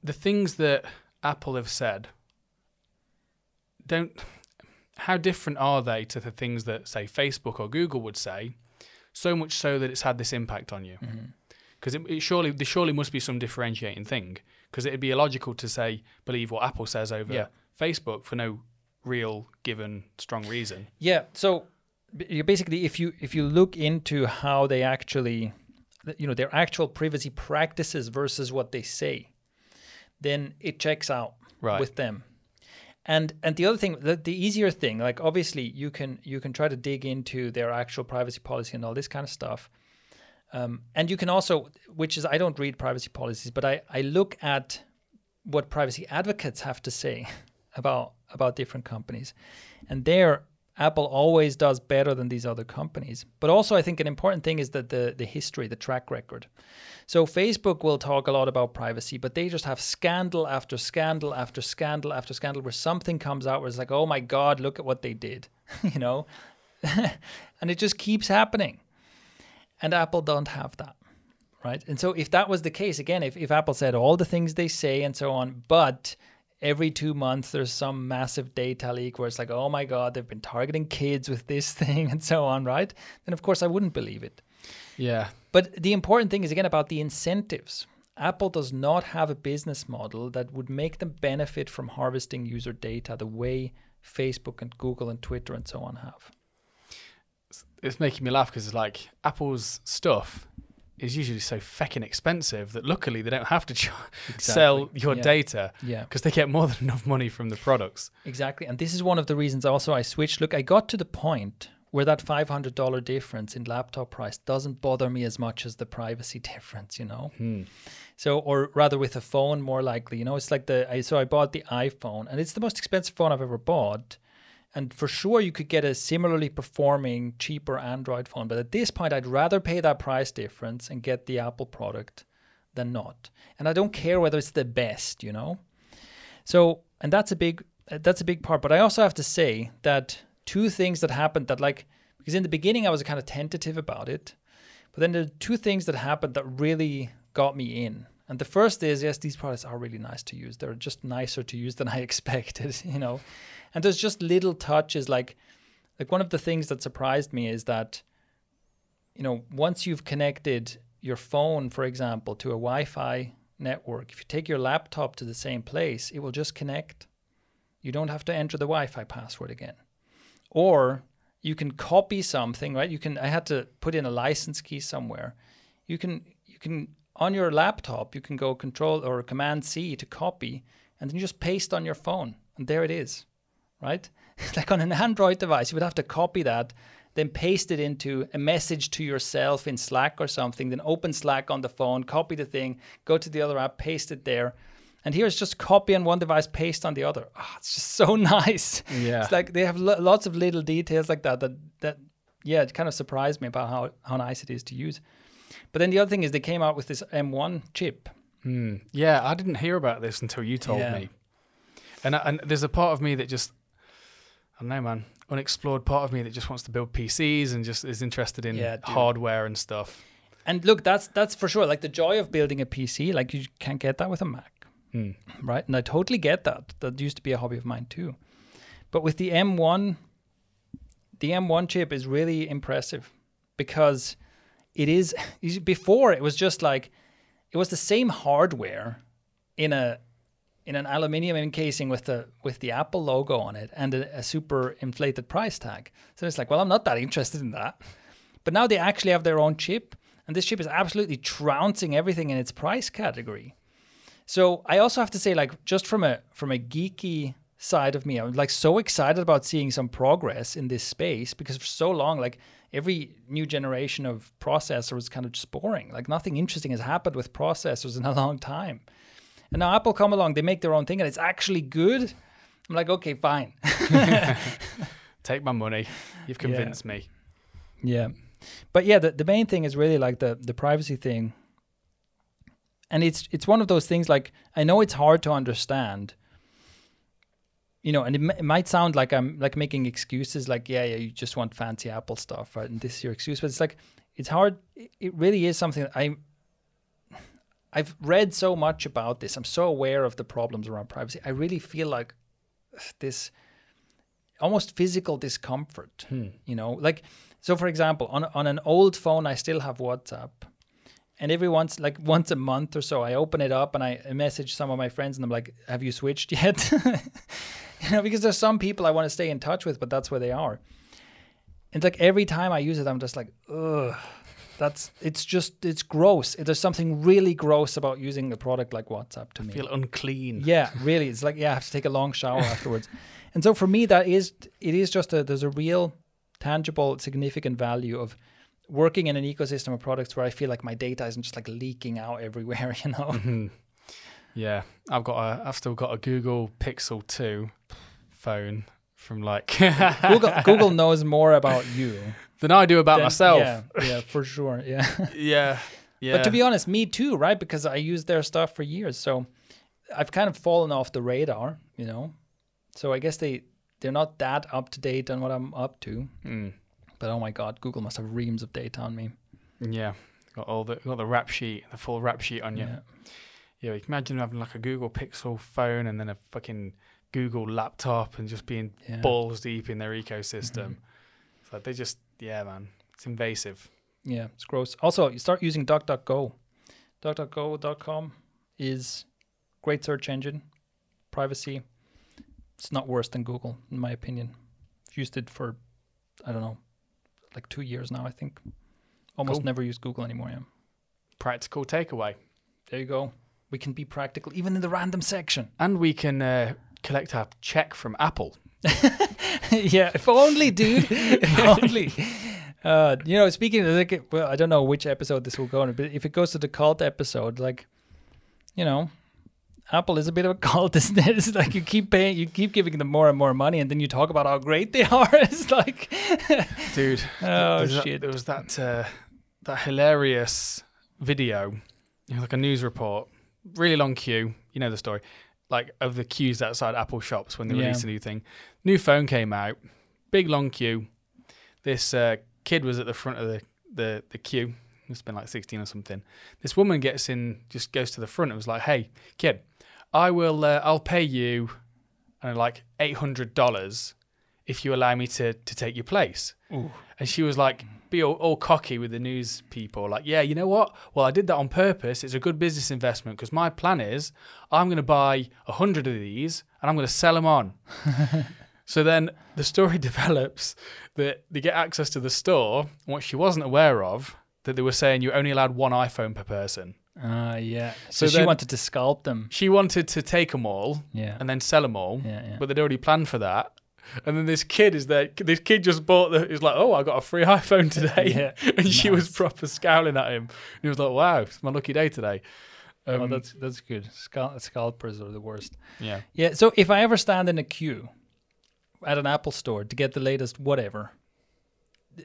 the things that Apple have said don't how different are they to the things that say Facebook or Google would say so much so that it's had this impact on you because it, it surely there surely must be some differentiating thing because it'd be illogical to say believe what Apple says over Yeah. Facebook for no real given strong reason Yeah. So you basically, if you if you look into how they actually, you know, their actual privacy practices versus what they say, then it checks out Right. with them. And and the other thing, the, the easier thing, like obviously you can you can try to dig into their actual privacy policy and all this kind of stuff. Um, and you can also, which is I don't read privacy policies, but I, I look at what privacy advocates have to say about about different companies. And there Apple always does better than these other companies. But also I think an important thing is that the the history, the track record. So Facebook will talk a lot about privacy, but they just have scandal after scandal after scandal after scandal where something comes out where it's like, oh my God, look at what they did. you know? and it just keeps happening. And Apple don't have that. Right. And so if that was the case, again, if, if Apple said all the things they say and so on, but every two months there's some massive data leak where it's like, oh my God, they've been targeting kids with this thing and so on, right? Then of course I wouldn't believe it. yeah But the important thing is again about the incentives. Apple does not have a business model that would make them benefit from harvesting user data the way Facebook and Google and Twitter and so on have. It's making me laugh because it's like Apple's stuff is usually so feckin' expensive that luckily they don't have to ch- sell your Yeah. data Yeah. because they get more than enough money from the products. Exactly. And this is one of the reasons also I switched. Look, I got to the point where that $500 difference in laptop price doesn't bother me as much as the privacy difference, you know? Hmm. So, or rather with a phone, more likely, you know, it's like the, I, so I bought the iPhone and it's the most expensive phone I've ever bought. And for sure, you could get a similarly performing, cheaper Android phone. But at this point, I'd rather pay that price difference and get the Apple product than not. And I don't care whether it's the best, you know? So, and that's a big that's a big part. But I also have to say that two things that happened that like because in the beginning I was kind of tentative about it, but then there are two things that happened that really got me in. And the first is yes, these products are really nice to use. They're just nicer to use than I expected, you know. And there's just little touches like like one of the things that surprised me is that you know, once you've connected your phone, for example, to a Wi-Fi network, if you take your laptop to the same place, it will just connect. You don't have to enter the Wi-Fi password again. Or you can copy something, right? You can I had to put in a license key somewhere. You can you can on your laptop, you can go control or command C to copy and then you just paste on your phone and there it is. Right? like on an Android device, you would have to copy that then paste it into a message to yourself in Slack or something, then open Slack on the phone, copy the thing, go to the other app, paste it there. And here it's just copy on one device, paste on the other. Ah, it's just so nice. Yeah. It's like they have lo- lots of little details like that that that yeah, it kind of surprised me about how how nice it is to use. But then the other thing is they came out with this M1 chip. Hmm. Yeah, I didn't hear about this until you told Yeah. me. And I, and there's a part of me that just I don't know, man, unexplored part of me that just wants to build PCs and just is interested in Yeah, hardware and stuff. And look, that's that's for sure. Like the joy of building a PC, like you can't get that with a Mac. Hmm. right? And I totally get that. That used to be a hobby of mine too. But with the M1, the M1 chip is really impressive because it is before it was just like it was the same hardware in a in an aluminium encasing with the with the Apple logo on it and a, a super inflated price tag. So it's like, well, I'm not that interested in that. But now they actually have their own chip, and this chip is absolutely trouncing everything in its price category. So I also have to say, like, just from a from a geeky side of me, I'm like so excited about seeing some progress in this space because for so long, like every new generation of processor was kind of just boring. Like nothing interesting has happened with processors in a long time. And now Apple come along, they make their own thing, and it's actually good. I'm like, okay, fine. Take my money. You've Yeah. convinced me. Yeah. But yeah, the, the main thing is really like the the privacy thing. And it's it's one of those things like I know it's hard to understand. You know, and it, m- it might sound like I'm like making excuses like yeah, yeah, you just want fancy Apple stuff, right? And this is your excuse, but it's like it's hard. It- really is something I. I've read so much about this. I'm so aware of the problems around privacy. I really feel like this almost physical discomfort. Hmm. You know, like so. For example, on on an old phone, I still have WhatsApp, and every once like once a month or so, I open it up and I message some of my friends, and I'm like, "Have you switched yet?" you know, because there's some people I want to stay in touch with, but that's where they are. And like every time I use it, I'm just like, ugh. That's it's just it's gross. There's something really gross about using a product like WhatsApp to me. Feel unclean. Yeah, really. It's like yeah, I have to take a long shower afterwards. And so for me, that is it is just a there's a real tangible, significant value of working in an ecosystem of products where I feel like my data isn't just like leaking out everywhere. You know. Mhm. Yeah, I've got a. I've still got a Google Pixel Two phone from like Google Google knows more about you than I do about than- myself. Yeah, yeah, for sure. Yeah. yeah, yeah. But to be honest, me too, right? Because I used their stuff for years, so I've kind of fallen off the radar, you know. So I guess they they're not that up to date on what I'm up to. Mm, But oh my god, Google must have reams of data on me. yeah, got all the got the rap sheet, the full rap sheet on you. Yeah. Yeah, you can imagine having like a Google Pixel phone and then a fucking Google laptop and just being Yeah. Mm-hmm. balls deep in their ecosystem. It's like they just, yeah, man, it's invasive. Yeah, it's gross. Also, you start using DuckDuckGo. DuckDuckGo.com is great search engine, privacy. It's not worse than Google, in my opinion. I've used it for, I don't know, like two years now, I think. Almost Cool. never use Google anymore. Yeah. Practical takeaway. There you go. We can be practical even in the random section. And we can uh, collect our check from Apple. yeah, if only, dude. if only. Uh, you know, speaking of like, well, I don't know which episode this will go on, but if it goes to the cult episode, like, you know, Apple is a bit of a cult, isn't it? It's like you keep paying, you keep giving them more and more money, and then you talk about how great they are. It's like, Dude, oh there's that- shit. there was that uh, that hilarious video, you know, like a news report, really long queue. You know the story, like of the queues outside Apple shops when they Yeah. released a new thing. New phone came out, big long queue. This uh, kid was at the front of the the the queue. Must have been like sixteen or something. This woman gets in, just goes to the front and was like, "Hey, kid, I will. Uh, I'll pay you, uh, like eight hundred dollars if you allow me to to take your place." And she was like, be all, all cocky with the news people, like, yeah, you know what? Well, I did that on purpose. It's a good business investment because my plan is I'm going to buy a hundred of these and I'm going to sell them on. so then the story develops that they get access to the store. What she wasn't aware of that they were saying you're only allowed one iPhone per person. Uh, yeah. So, So she wanted to scalp them. She wanted to take them all Yeah. and then sell them all, Yeah, yeah. but they'd already planned for that. And then this kid is there. This kid just bought the. He's like, "Oh, I got a free iPhone today," Yeah, and she was proper scowling at him. And he was like, "Wow, it's my lucky day today." Um, oh, that's that's good. Scal- scalpers are the worst. yeah. Yeah. So if I ever stand in a queue at an Apple store to get the latest whatever,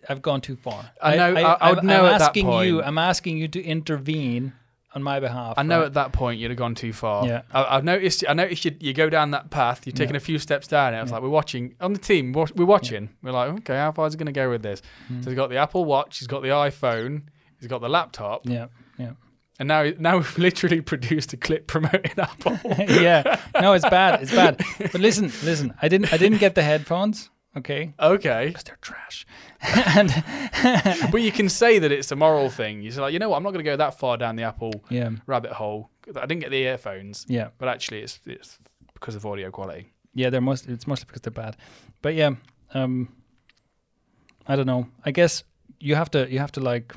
I've gone too far. I know- I- I would I'm- know I'm at that asking you. I'm asking you to intervene on my behalf. I know right? at that point you'd have gone too far. Yeah. I, I've noticed. I noticed you, you go down that path. You're taking Yeah. a few steps down. it. I was Yeah. like, we're watching on the team. We're, we're watching. We're like, okay, how far is he going to go with this? Hmm. So he's got the Apple Watch. He's got the iPhone. He's got the laptop. Yeah. Yeah. And now, now we've literally produced a clip promoting Apple. yeah. No, it's bad. It's bad. But listen, listen. I didn't. I didn't get the headphones. Okay. okay. Because they're trash. and but you can say that it's a moral thing. You're like, you know what? I'm not going to go that far down the Apple yeah. rabbit hole. I didn't get the earphones, Yeah. but actually, it's it's because of audio quality. Yeah, they're most it's mostly because they're bad. But yeah, um I don't know. I guess you have to you have to like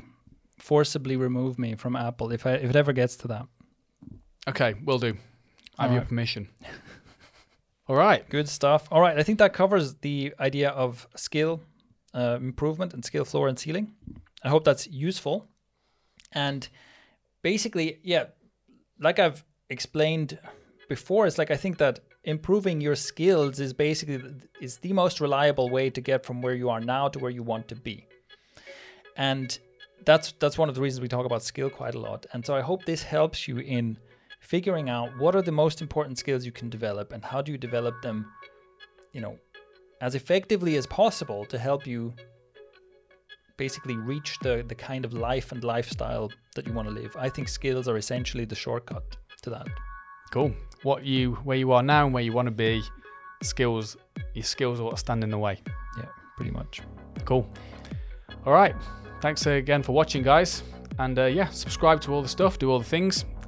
forcibly remove me from Apple if I if it ever gets to that. Okay, will do. I have your permission. All right. Good stuff. All right, I think that covers the idea of skill uh, improvement and skill floor and ceiling. I hope that's useful. And basically, yeah, like I've explained before, it's like I think that improving your skills is basically is the most reliable way to get from where you are now to where you want to be. And that's that's one of the reasons we talk about skill quite a lot. And so I hope this helps you in figuring out what are the most important skills you can develop and how do you develop them, you know, as effectively as possible to help you basically reach the the kind of life and lifestyle that you want to live. I think skills are essentially the shortcut to that. Cool. What you where you are now and where you want to be, skills your skills are what stand in the way. Yeah, pretty much. Cool. All right. Thanks again for watching, guys. And uh, yeah, subscribe to all the stuff, do all the things,